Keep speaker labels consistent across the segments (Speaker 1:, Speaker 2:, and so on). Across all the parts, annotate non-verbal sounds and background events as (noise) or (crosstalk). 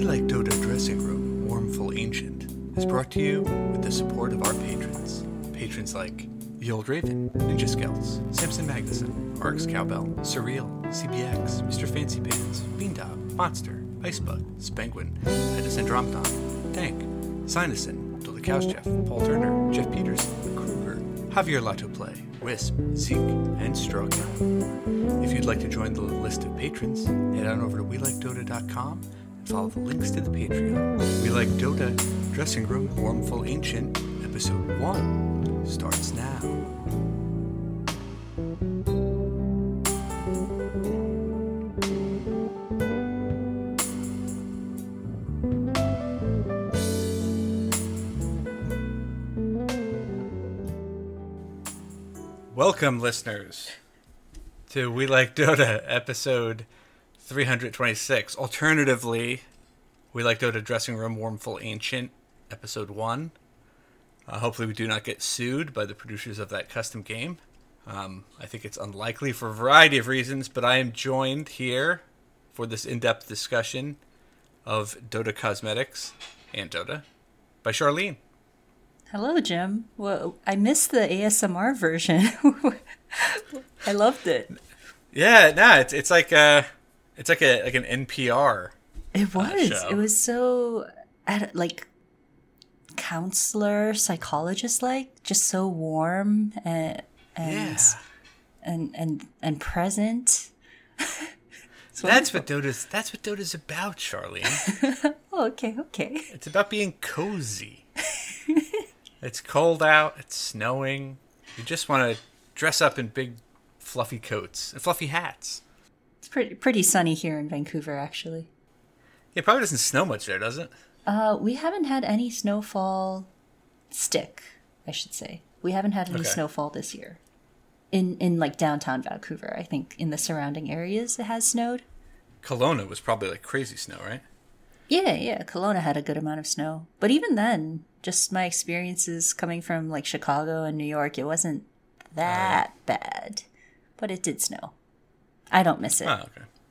Speaker 1: We Like Dota Dressing Room, Warmful Ancient, is brought to you with the support of our patrons. Patrons like The Old Raven, Ninja Scouts, Samson Magnuson, Arx Cowbell, Surreal, CBX, Mr. Fancy Pants, Beandog, Monster, Icebug, Spenguin, Titus Andromedon, Tank, Sinusin, Dolly Jeff, Paul Turner, Jeff Peterson, Kruger, Javier Lato Play, Wisp, Zeke, and Stroke. If you'd like to join the list of patrons, head on over to WeLikeDota.com follow the links to the Patreon. We Like Dota Dressing Room Warmful Ancient, Episode 1 starts now. Welcome, listeners, to We Like Dota, episode 326. Alternatively, We Like Dota Dressing Room Warmful Ancient, episode 1. Uh, hopefully, we do not get sued by the producers of that custom game. Um, I think it's unlikely for a variety of reasons, but I am joined here for this in depth discussion of Dota Cosmetics and Dota by Charlene.
Speaker 2: Hello, Jim. Well, I missed the ASMR version. (laughs) I loved it.
Speaker 1: Yeah, no, it's it's like a, it's like a like an NPR.
Speaker 2: It uh, was.
Speaker 1: show.
Speaker 2: it was so like counselor, psychologist like, just so warm and and
Speaker 1: Yeah,
Speaker 2: and and and present. (laughs)
Speaker 1: That's what Dota's that's what Dota's about, Charlene. (laughs)
Speaker 2: Oh, okay, okay.
Speaker 1: It's about being cozy. (laughs) it's cold out. It's snowing. You just want to dress up in big, fluffy coats and fluffy hats.
Speaker 2: Pretty pretty sunny here in Vancouver, actually.
Speaker 1: It probably doesn't snow much there, does it?
Speaker 2: Uh, we haven't had any snowfall stick, I should say. We haven't had any
Speaker 1: Okay.
Speaker 2: snowfall this year. In in like downtown Vancouver, I think in the surrounding areas it has snowed.
Speaker 1: Kelowna was probably like crazy snow, right?
Speaker 2: Yeah, yeah, Kelowna had a good amount of snow. But even then, just my experiences coming from like Chicago and New York, it wasn't that bad. But it did snow. I don't miss it.
Speaker 1: Oh,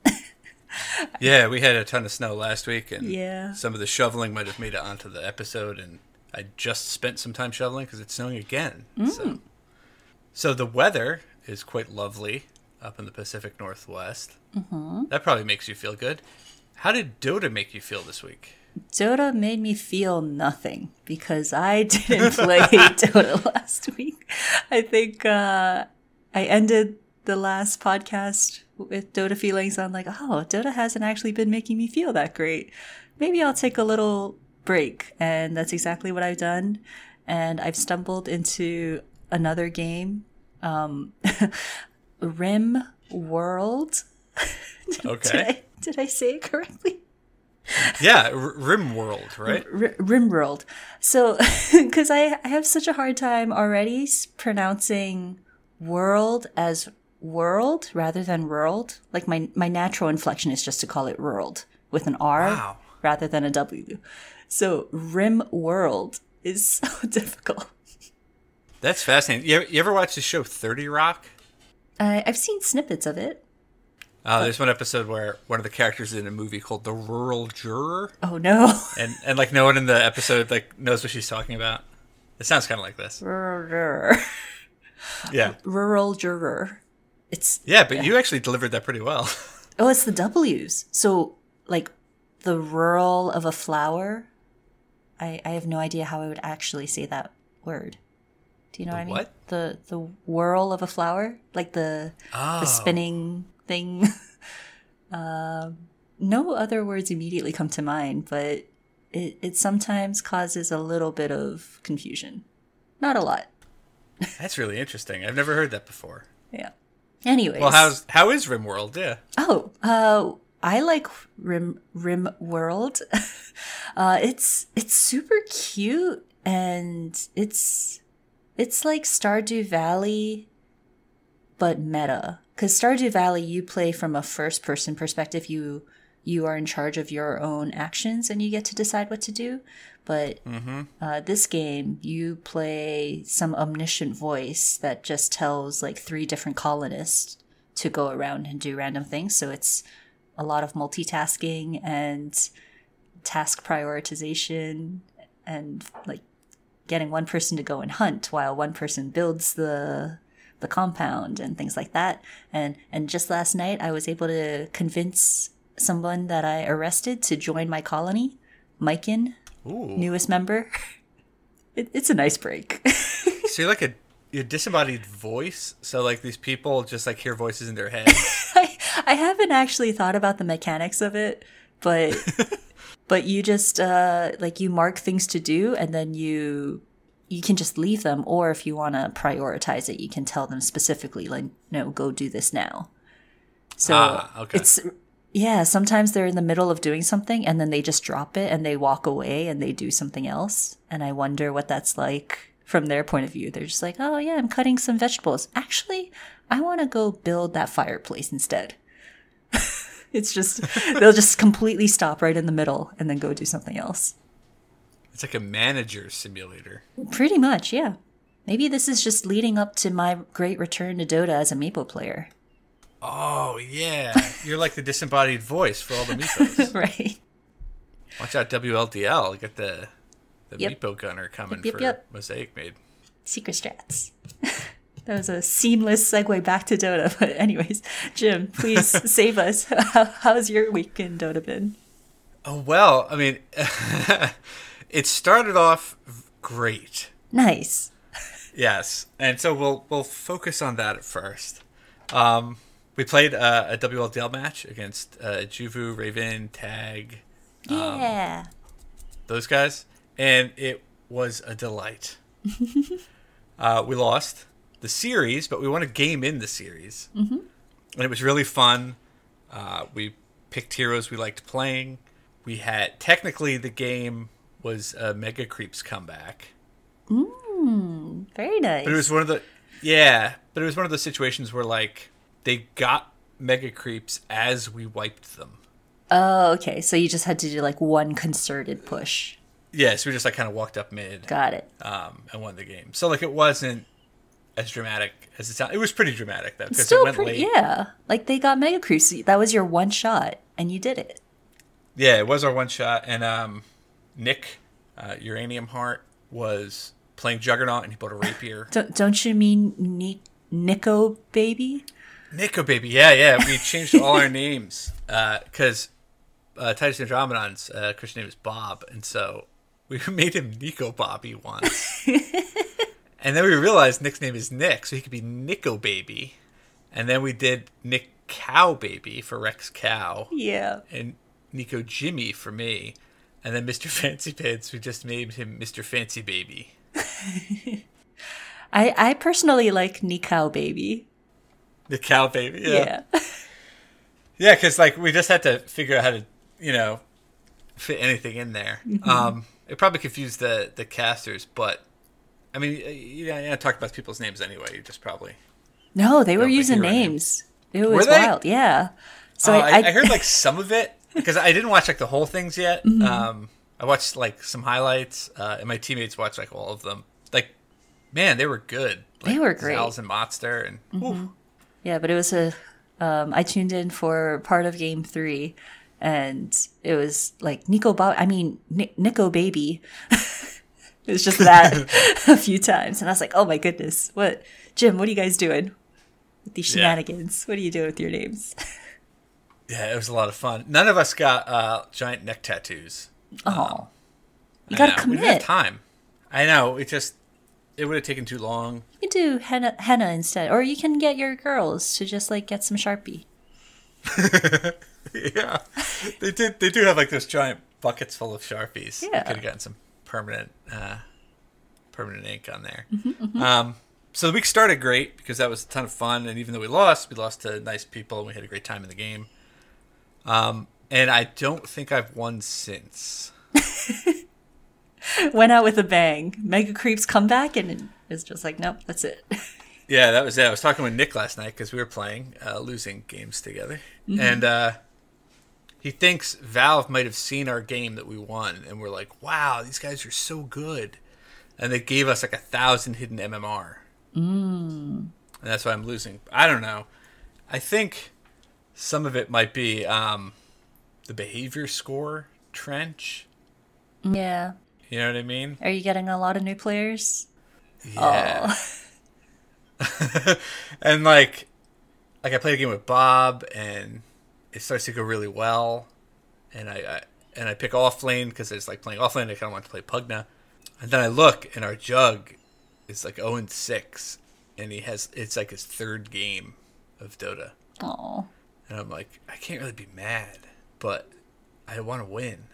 Speaker 1: okay. (laughs) yeah, we had a ton of snow last week, and
Speaker 2: Yeah.
Speaker 1: some of the shoveling might have made it onto the episode. And I just spent some time shoveling because it's snowing again. So, so the weather is quite lovely up in the Pacific Northwest. Mm-hmm. That probably makes you feel good. How did Dota make you feel this week?
Speaker 2: Dota made me feel nothing because I (laughs) didn't play (laughs) Dota last week. I think uh, I ended the last podcast with Dota feelings on like, oh, Dota hasn't actually been making me feel that great. Maybe I'll take a little break. And that's exactly what I've done. And I've stumbled into another game, um, (laughs) Rim World. (laughs) Did
Speaker 1: Okay.
Speaker 2: I, did I say it correctly?
Speaker 1: yeah, R- Rimworld, right?
Speaker 2: R- Rimworld. So, (laughs) because I, I have such a hard time already pronouncing world as world rather than world. Like my, my natural inflection is just to call it world with an R
Speaker 1: Wow.
Speaker 2: rather than a W. So, Rim World is (laughs) so difficult.
Speaker 1: That's fascinating. You ever, you ever watch the show Thirty Rock?
Speaker 2: I I've seen snippets of it.
Speaker 1: Uh, there's one episode where one of the characters is in a movie called The Rural Juror,
Speaker 2: Oh no. (laughs)
Speaker 1: and and like no one in the episode like knows what she's talking about. It sounds kind of like this.
Speaker 2: Rural
Speaker 1: Yeah, Rural
Speaker 2: juror. It's
Speaker 1: yeah, but you actually delivered that pretty well. (laughs)
Speaker 2: Oh, it's the W's. So, like, the rural of a flower. I I have no idea how I would actually say that word. Do you know what I mean?
Speaker 1: what?
Speaker 2: The the whirl of a flower, like the
Speaker 1: Oh,
Speaker 2: the spinning thing. (laughs) um, no other words immediately come to mind, but it it sometimes causes a little bit of confusion. Not a lot. (laughs)
Speaker 1: that's really interesting. I've never heard that before.
Speaker 2: Yeah. Anyways.
Speaker 1: Well, how's how is Rimworld? Yeah,
Speaker 2: Oh, uh, I like Rim Rim World. (laughs) uh, it's it's super cute and it's it's like Stardew Valley, but meta. Because Stardew Valley, you play from a first person perspective. You you are in charge of your own actions and you get to decide what to do. But uh, this game, you play some omniscient voice that just tells like three different colonists to go around and do random things. So it's a lot of multitasking and task prioritization and like getting one person to go and hunt while one person builds the the compound and things like that. And and just last night I was able to convince someone that I arrested to join my colony, Mikan,
Speaker 1: Ooh.
Speaker 2: newest member. (laughs) It, it's a nice break. (laughs)
Speaker 1: So you're like a disembodied voice. So like these people just like hear voices in their head. (laughs)
Speaker 2: I, I haven't actually thought about the mechanics of it, but but you just uh like you mark things to do and then you you can just leave them or if you want to prioritize it you can tell them specifically like no go do this now so
Speaker 1: Ah, okay.
Speaker 2: it's yeah sometimes they're in the middle of doing something and then they just drop it and they walk away and they do something else and i wonder what that's like from their point of view they're just like oh yeah i'm cutting some vegetables actually i want to go build that fireplace instead (laughs) it's just they'll just completely stop right in the middle and then go do something else
Speaker 1: It's like a manager simulator.
Speaker 2: Pretty much, yeah. Maybe this is just leading up to my great return to Dota as a Meepo player.
Speaker 1: Oh yeah, you're like the disembodied voice for all the Meepos. (laughs)
Speaker 2: right.
Speaker 1: Watch out, WLDL. Get the the
Speaker 2: Yep.
Speaker 1: Meepo gunner coming
Speaker 2: Yep, yep,
Speaker 1: for
Speaker 2: yep.
Speaker 1: Mosaic Made.
Speaker 2: Secret strats. (laughs) that was a seamless segue back to Dota. (laughs) But anyways, Jim, please save us. How, how's your week in Dota been?
Speaker 1: Oh well, I mean, it started off great.
Speaker 2: Nice.
Speaker 1: Yes, and so we'll we'll focus on that at first. Um, we played uh, a WLDL match against uh, Juvu, Raven, Tag,
Speaker 2: Yeah.
Speaker 1: those guys, and it was a delight. (laughs) uh, we lost the series, but we won a game in the series, mm-hmm. and it was really fun. Uh, we picked heroes we liked playing. We had technically the game was a Mega Creeps comeback.
Speaker 2: Very nice.
Speaker 1: But it was one of the yeah, but it was one of those situations where like they got mega creeps as we wiped them.
Speaker 2: oh, okay. So you just had to do like one concerted push.
Speaker 1: Yeah, so we just like kind of walked up mid
Speaker 2: Got it.
Speaker 1: um, and won the game. So like it wasn't as dramatic as it sounded. It was pretty dramatic though because it went
Speaker 2: pretty,
Speaker 1: late.
Speaker 2: yeah. Like they got Mega Creeps. That was your one shot, and you did it.
Speaker 1: Yeah, it was our one shot, and um, Nick, uh, Uranium Heart, was playing Juggernaut, and he bought a rapier. (laughs)
Speaker 2: Don't, don't you mean Ni- Nico baby?
Speaker 1: Nico baby, yeah, yeah. We changed all our names because uh, Titus Andromedon's uh, Christian name is Bob, and so we (laughs) made him Nico Bobby once. (laughs) and then we realized Nick's name is Nick, so he could be Nico baby. And then we did Nick Cow baby for Rex Cow,
Speaker 2: Yeah.
Speaker 1: and Nico Jimmy for me. And then Mr. (laughs) Fancy Pants, we just named him Mr. Fancy Baby.
Speaker 2: I, I personally like Nikau baby.
Speaker 1: The cow baby.
Speaker 2: Yeah.
Speaker 1: Yeah, (laughs) because like we just had to figure out how to, you know, fit anything in there. Um, it probably confused the the casters, but I mean, uh, you know, I talked about people's names anyway. You just probably.
Speaker 2: No, they were using names. It was wild. Yeah. So
Speaker 1: So
Speaker 2: I,
Speaker 1: I, I heard like some of it because I didn't watch like the whole things yet. (laughs)
Speaker 2: Mm-hmm.
Speaker 1: Um, I watched like some highlights, uh, and my teammates watched like all of them. Like, man, they were good.
Speaker 2: They were great. Mm-hmm.
Speaker 1: And Monster, and ooh,
Speaker 2: Yeah, but it was a. Um, I tuned in for part of game three, and it was like Nico Bob. I mean, Ni- Nico baby. (laughs) it was just that (laughs) a few times, and I was like, "Oh my goodness, what, Jim? What are you guys doing with these
Speaker 1: Yeah.
Speaker 2: shenanigans? What are you doing with your names?" (laughs)
Speaker 1: yeah, it was a lot of fun. None of us got uh, giant neck tattoos.
Speaker 2: Oh, you
Speaker 1: I
Speaker 2: gotta
Speaker 1: know. We didn't have time. I know. It just it would have taken too long.
Speaker 2: You can do henna, henna instead, or you can get your girls to just like get some sharpie. (laughs)
Speaker 1: yeah, they did. They do have like those giant buckets full of sharpies.
Speaker 2: Yeah.
Speaker 1: You could have gotten some permanent, uh, permanent ink on there.
Speaker 2: Mm-hmm,
Speaker 1: Um, so the week started great because that was a ton of fun, and even though we lost, we lost to nice people, and we had a great time in the game. Um, and I don't think I've won since. (laughs) (laughs)
Speaker 2: Went out with a bang. Mega Creeps come back, and it's just like, nope, that's it. (laughs)
Speaker 1: Yeah, that was it. I was talking with Nick last night because we were playing, uh, losing games together, and uh, he thinks Valve might have seen our game that we won, and we're like, "Wow, these guys are so good," and they gave us like a thousand hidden MMR, mm. and that's why I'm losing. I don't know. I think some of it might be um, the behavior score trench.
Speaker 2: Yeah.
Speaker 1: You know what I mean?
Speaker 2: Are you getting a lot of new players?
Speaker 1: Yeah. (laughs) and like, like I played a game with Bob, and it starts to go really well, and I, I and I pick off lane because it's like playing off lane. I kind of want to play Pugna, and then I look, and our Jug is like zero and six, and he has it's like his third game of Dota,
Speaker 2: Oh.
Speaker 1: and I'm like, I can't really be mad, but I want to win.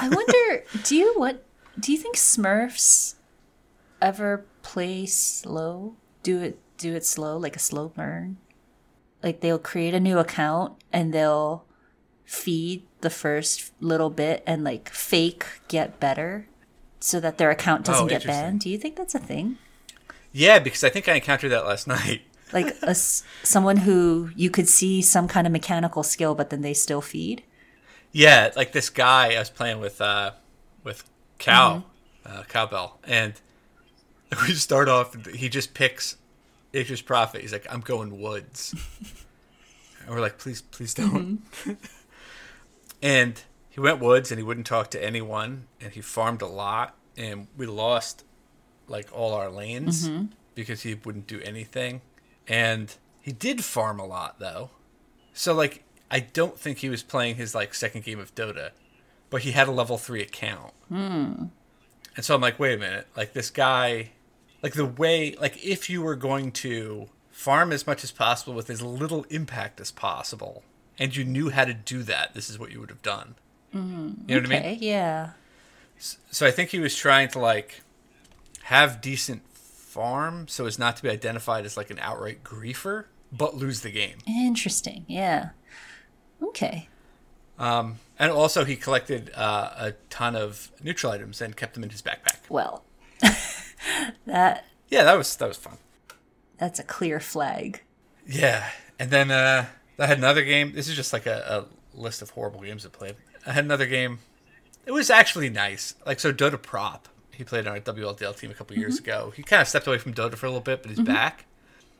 Speaker 2: I wonder, (laughs) do you what do you think Smurfs ever play slow? Do it do it slow, like a slow burn? Like they'll create a new account and they'll feed the first little bit and like fake get better so that their account doesn't
Speaker 1: Oh,
Speaker 2: get banned. Do you think that's a thing?
Speaker 1: Yeah, because I think I encountered that last (laughs) night.
Speaker 2: Like a someone who you could see some kind of mechanical skill, but then they still feed.
Speaker 1: Yeah, like this guy I was playing with uh with Cow, mm-hmm. uh, Cowbell, and (laughs) we start off. He just picks Nature's Prophet. He's like, "I'm going woods," (laughs) and we're like, "Please, please don't." Mm-hmm. (laughs) and he went woods, and he wouldn't talk to anyone, and he farmed a lot, and we lost like all our lanes mm-hmm. because he wouldn't do anything, and he did farm a lot though. So like I don't think he was playing his like second game of Dota, but he had a level three account. Hmm. And so I'm like, wait a minute, like this guy, like the way, like if you were going to farm as much as possible with as little impact as possible, and you knew how to do that, this is what you would have done. Mm-hmm. You know what I mean?
Speaker 2: Okay, yeah.
Speaker 1: So I think he was trying to like have decent farm so as not to be identified as like an outright griefer, but lose the game.
Speaker 2: Interesting. Yeah. Okay.
Speaker 1: Um, and also, he collected uh, a ton of neutral items and kept them in his backpack.
Speaker 2: Well, (laughs) that
Speaker 1: Yeah, that was that was fun.
Speaker 2: that's a clear flag.
Speaker 1: Yeah, and then uh, I had another game. This is just like a, a list of horrible games I played. I had another game. It was actually nice. Like so, Dota Prop. He played on our WLDL team a couple years ago. He kind of stepped away from Dota for a little bit, but he's back.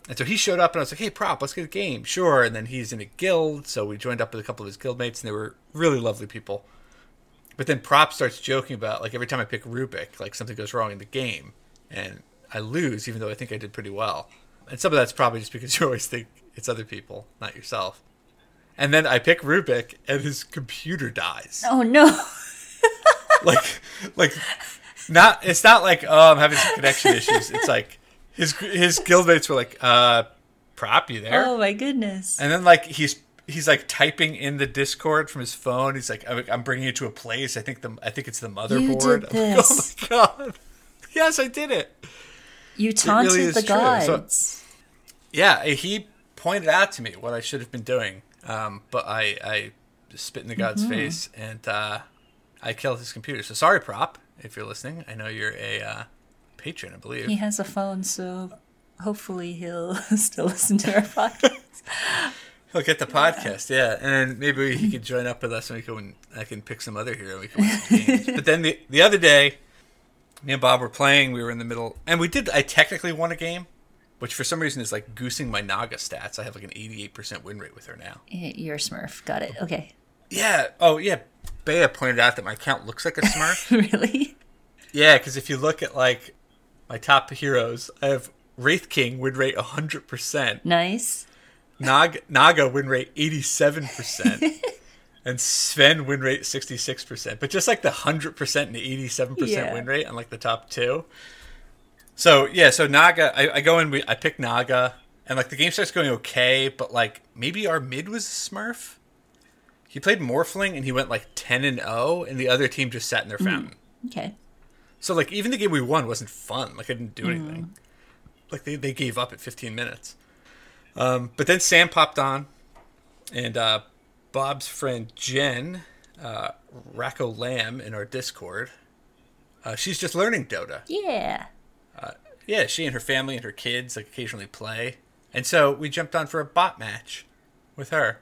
Speaker 1: And so he showed up, and I was like, "Hey, Prop, let's get a game." Sure. And then he's in a guild, so we joined up with a couple of his guildmates, and they were really lovely people. But then Prop starts joking about like every time I pick Rubik, like something goes wrong in the game, and I lose, even though I think I did pretty well. And some of that's probably just because (laughs) you always think it's other people, not yourself. And then I pick Rubik, and his computer dies.
Speaker 2: Oh no. (laughs)
Speaker 1: Like, like, not. It's not like oh, I'm having some connection issues. It's like his his guildmates were like, uh, prop you there?
Speaker 2: Oh my goodness.
Speaker 1: And then like he's he's like typing in the Discord from his phone. He's like, I'm I'm bringing you to a place. I think the I think it's the motherboard.
Speaker 2: did
Speaker 1: I'm (laughs) like, oh my god! (laughs) Yes, I did it.
Speaker 2: You taunted
Speaker 1: is
Speaker 2: the
Speaker 1: true. So-
Speaker 2: gods.
Speaker 1: Yeah, he pointed out to me what I should have been doing, um, but I I spit in the god's face and uh, I killed his computer. So sorry, prop, if you're listening. I know you're a uh, patron, I believe.
Speaker 2: he has a phone, so hopefully he'll (laughs) still listen to our podcast. (laughs)
Speaker 1: He'll get the podcast, yeah, and maybe he could (laughs) join up with us, and we can I can pick some other hero. We can win games. But then the the other day, me and Bob were playing. We were in the middle, and we did. I technically won a game, which for some reason is like goosing my Naga stats. I have like an eighty eight percent win rate with her now.
Speaker 2: You're a Smurf. Got it. Okay.
Speaker 1: Yeah. Oh yeah. Bea pointed out that my account looks like a Smurf.
Speaker 2: really?
Speaker 1: yeah, because if you look at like my top heroes, I have Wraith King win rate hundred percent.
Speaker 2: Nice.
Speaker 1: Naga, Naga win rate 87%. (laughs) and Sven win rate 66%. But just like the 100% and the 87%
Speaker 2: Yeah.
Speaker 1: win rate on like the top two. So, yeah, so Naga, I, I go in, we, I pick Naga, and like the game starts going okay, but like maybe our mid was a Smurf. He played Morphling and he went like 10 and 0, and the other team just sat in their hmm. fountain.
Speaker 2: Okay.
Speaker 1: So like even the game we won wasn't fun. Like I didn't do anything. Like they, they gave up at 15 minutes. Um, but then Sam popped on, and uh, Bob's friend Jen, uh, Racco Lamb in our Discord, uh, she's just learning Dota.
Speaker 2: Yeah.
Speaker 1: Yeah, she and her family and her kids like occasionally play, and so we jumped on for a bot match with her,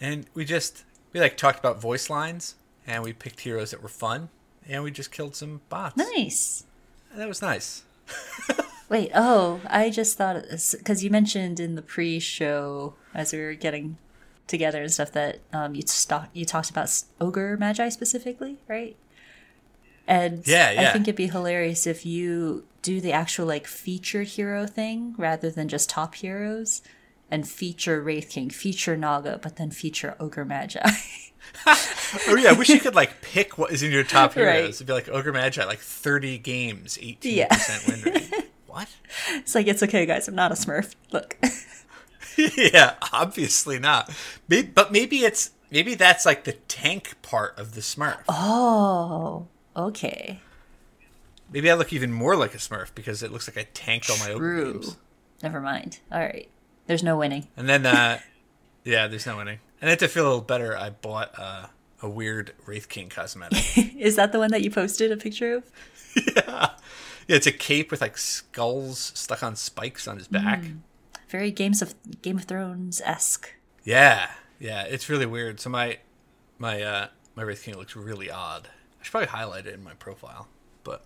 Speaker 1: and we just we like talked about voice lines, and we picked heroes that were fun, and we just killed some bots.
Speaker 2: Nice.
Speaker 1: That was nice. (laughs)
Speaker 2: Wait, oh, I just thought because you mentioned in the pre-show as we were getting together and stuff that um, you stock you talked about ogre magi specifically, right? And
Speaker 1: Yeah,
Speaker 2: I think it'd be hilarious if you do the actual like featured hero thing rather than just top heroes, and feature Wraith King, feature Naga, but then feature ogre magi. (laughs) (laughs)
Speaker 1: Oh yeah, I wish you could like pick what is in your top
Speaker 2: Right.
Speaker 1: heroes. It'd be like Ogre Magi, like thirty games, eighteen
Speaker 2: Yeah.
Speaker 1: percent win rate. (laughs) what?
Speaker 2: it's like it's okay, guys. I'm not a Smurf. Look. (laughs)
Speaker 1: yeah, obviously not. Maybe, but maybe it's maybe that's like the tank part of the Smurf.
Speaker 2: oh, okay.
Speaker 1: Maybe I look even more like a Smurf because it looks like I tanked all my Ogre games.
Speaker 2: Never mind. All right. There's no winning.
Speaker 1: And then, uh, yeah, there's no winning. And then to feel a little better, I bought uh, a weird Wraith King cosmetic. (laughs)
Speaker 2: Is that the one that you posted a picture of?
Speaker 1: yeah, it's a cape with like skulls stuck on spikes on his back.
Speaker 2: Very Games of Game of Thrones esque.
Speaker 1: Yeah, yeah, it's really weird. So my my uh, my Wraith King looks really odd. I should probably highlight it in my profile, but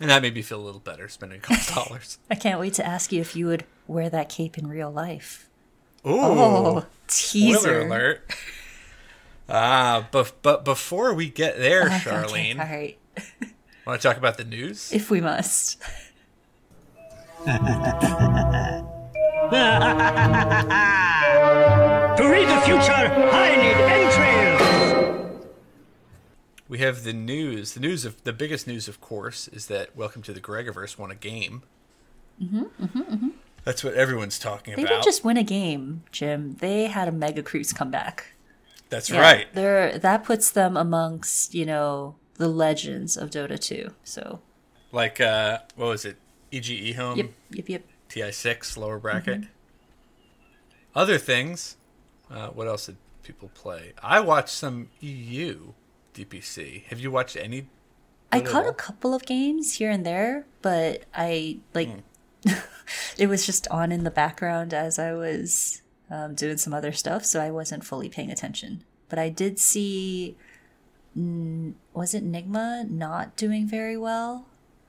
Speaker 1: and that made me feel a little better spending a couple (laughs) dollars.
Speaker 2: I can't wait to ask you if you would wear that cape in real life.
Speaker 1: Ooh,
Speaker 2: Oh, teaser.
Speaker 1: alert! Ah, but but before we get there,
Speaker 2: Okay,
Speaker 1: Charlene,
Speaker 2: all right. (laughs)
Speaker 1: want to talk about the news?
Speaker 2: If we must. (laughs)
Speaker 3: To read the future, I need entrails.
Speaker 1: We have the news. The news of the biggest news, of course, is that Welcome to the Gregiverse won a game. Mm-hmm. Mm-hmm, That's what everyone's talking
Speaker 2: They
Speaker 1: about.
Speaker 2: They didn't just win a game, Jim. They had a mega creeps comeback.
Speaker 1: That's
Speaker 2: Yeah,
Speaker 1: right.
Speaker 2: They're, that puts them amongst, you know, the legends of Dota 2. So,
Speaker 1: Like uh, what was it? EGE home.
Speaker 2: yep, yep, yep.
Speaker 1: TI6 lower bracket.
Speaker 2: Mm-hmm.
Speaker 1: Other things. Uh, what else did people play? I watched some EU DPC. Have you watched any?
Speaker 2: I caught a couple of games here and there, but I like
Speaker 1: Hmm. (laughs)
Speaker 2: it was just on in the background as I was um, doing some other stuff, so I wasn't fully paying attention. But I did see, was it Nigma not doing very well?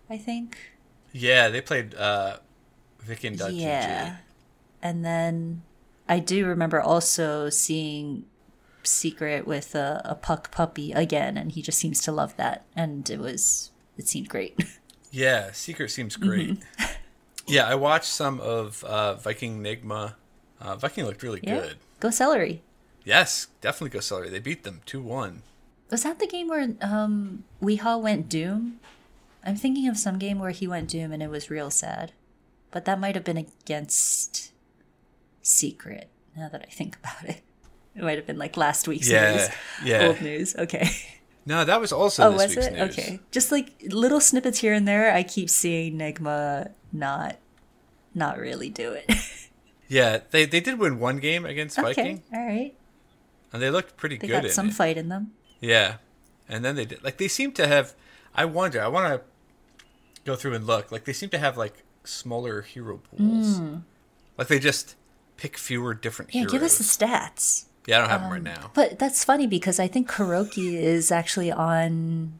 Speaker 2: I think.
Speaker 1: Yeah, they played uh, Viking.gg.
Speaker 2: Yeah, and then I do remember also seeing Secret with a, a puck puppy again, and he just seems to love that, and it was it seemed great. (laughs)
Speaker 1: Yeah, Secret seems great.
Speaker 2: Mm-hmm. (laughs)
Speaker 1: yeah, I watched some of uh, Viking Nigma. Uh, Viking looked really
Speaker 2: yeah,
Speaker 1: good.
Speaker 2: go celery.
Speaker 1: Yes, definitely go celery. They beat them 2 1.
Speaker 2: Was that the game where um Weehaw went Doom? I'm thinking of some game where he went Doom and it was real sad. But that might have been against Secret, now that I think about it. It might have been like last week's
Speaker 1: Yeah,
Speaker 2: news.
Speaker 1: yeah.
Speaker 2: Old news. Okay. (laughs)
Speaker 1: No, that was also
Speaker 2: Oh, was it?
Speaker 1: news.
Speaker 2: Okay. Just like little snippets here and there, I keep seeing Nigma not not really do it. (laughs)
Speaker 1: Yeah, they, they did win one game against
Speaker 2: okay.
Speaker 1: Viking,
Speaker 2: All right.
Speaker 1: and they looked pretty
Speaker 2: They
Speaker 1: good
Speaker 2: got some
Speaker 1: it.
Speaker 2: fight in them.
Speaker 1: Yeah, and then they did like they seem to have. I wonder. I want to go through and look. Like they seem to have like smaller hero pools. Hmm. Like they just pick fewer different.
Speaker 2: Yeah,
Speaker 1: heroes.
Speaker 2: give us the stats.
Speaker 1: Yeah, I don't have them right um, now.
Speaker 2: But that's funny because I think Kuroky is actually on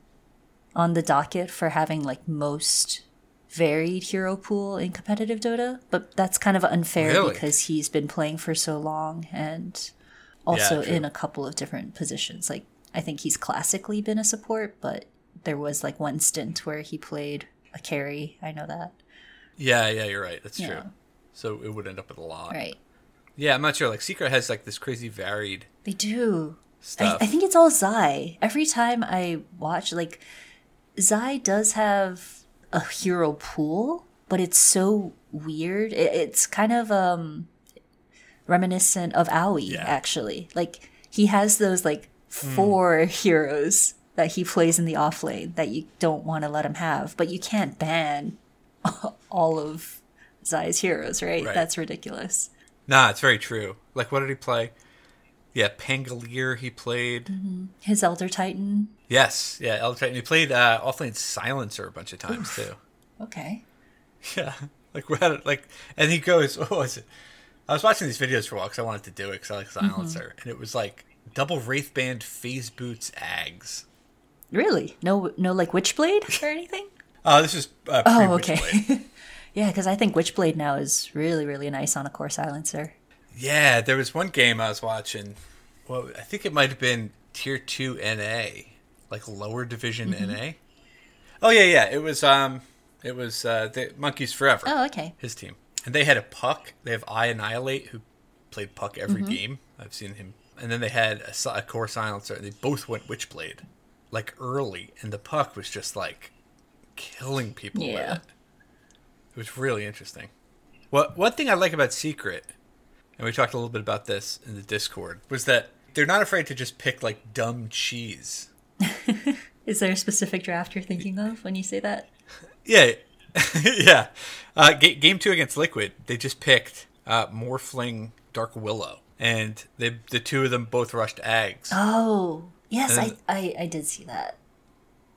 Speaker 2: on the docket for having like most varied hero pool in competitive Dota, but that's kind of unfair
Speaker 1: Really?
Speaker 2: because he's been playing for so long and also
Speaker 1: true.
Speaker 2: in a couple of different positions. Like I think he's classically been a support, but there was like one stint where he played a carry. I know that.
Speaker 1: Yeah, yeah, you're right. That's
Speaker 2: Yeah.
Speaker 1: true. So it would end up with a lot.
Speaker 2: Right.
Speaker 1: Yeah, I'm not sure. Like Secret has like this crazy varied
Speaker 2: They do. I,
Speaker 1: stuff.
Speaker 2: I think it's all Zai. Every time I watch, like, Zai does have a hero pool, but it's so weird. It, it's kind of um reminiscent of Aoi,
Speaker 1: Yeah.
Speaker 2: actually. Like, he has those, like, four (laughs) heroes that he plays in the off lane that you don't want to let him have, but you can't ban (laughs) all of Zai's heroes, right?
Speaker 1: Right.
Speaker 2: That's ridiculous.
Speaker 1: Nah, it's very true. Like what did he play? Yeah, Pangolier he played.
Speaker 2: His Elder Titan.
Speaker 1: Yes, yeah, Elder Titan. He played uh, offlane Silencer a bunch of times too.
Speaker 2: Okay. (laughs)
Speaker 1: Yeah, like we're at like, and he goes, "What was it?" I was watching these videos for a while because I wanted to do it because I like Silencer, and it was like double Wraith Band Phase Boots Ags.
Speaker 2: Really? No, no, like Witchblade or (laughs) anything?
Speaker 1: Oh, this is uh,
Speaker 2: Oh, okay. (laughs) yeah, because I think Witchblade now is really, really nice on a core silencer.
Speaker 1: Yeah, there was one game I was watching. Well, I think it might have been Tier Two NA, like lower division
Speaker 2: Mm-hmm.
Speaker 1: NA. Oh yeah, yeah. It was um, it was uh, the Monkeys Forever.
Speaker 2: Oh, okay.
Speaker 1: his team, and they had a puck. They have I Annihilate who played puck every
Speaker 2: Mm-hmm.
Speaker 1: game. I've seen him, and then they had a, a core silencer. and They both went Witchblade, like early, and the puck was just like killing people with
Speaker 2: Yeah.
Speaker 1: it. It was really interesting. What one thing I like about Secret, and we talked a little bit about this in the Discord, was that they're not afraid to just pick like dumb cheese. (laughs)
Speaker 2: Is there a specific draft you're thinking of when you say that? (laughs)
Speaker 1: Yeah, (laughs) yeah. Uh, ga- game two against Liquid, they just picked uh, Morphling Dark Willow, and they the two of them both rushed Ags.
Speaker 2: Oh, yes, I, I, I did see that.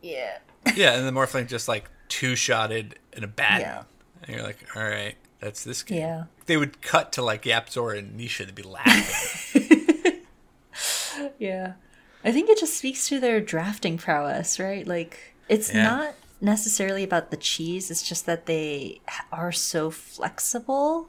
Speaker 2: Yeah.
Speaker 1: Yeah, and the Morphling just like two shotted in a bat.
Speaker 2: Yeah.
Speaker 1: And you're like, all right, that's this game.
Speaker 2: Yeah.
Speaker 1: They would cut to like Yapzor and Nisha, they'd be laughing. (laughs) (laughs)
Speaker 2: Yeah. I think it just speaks to their drafting prowess, right? Like, it's
Speaker 1: Yeah.
Speaker 2: not necessarily about the cheese, it's just that they are so flexible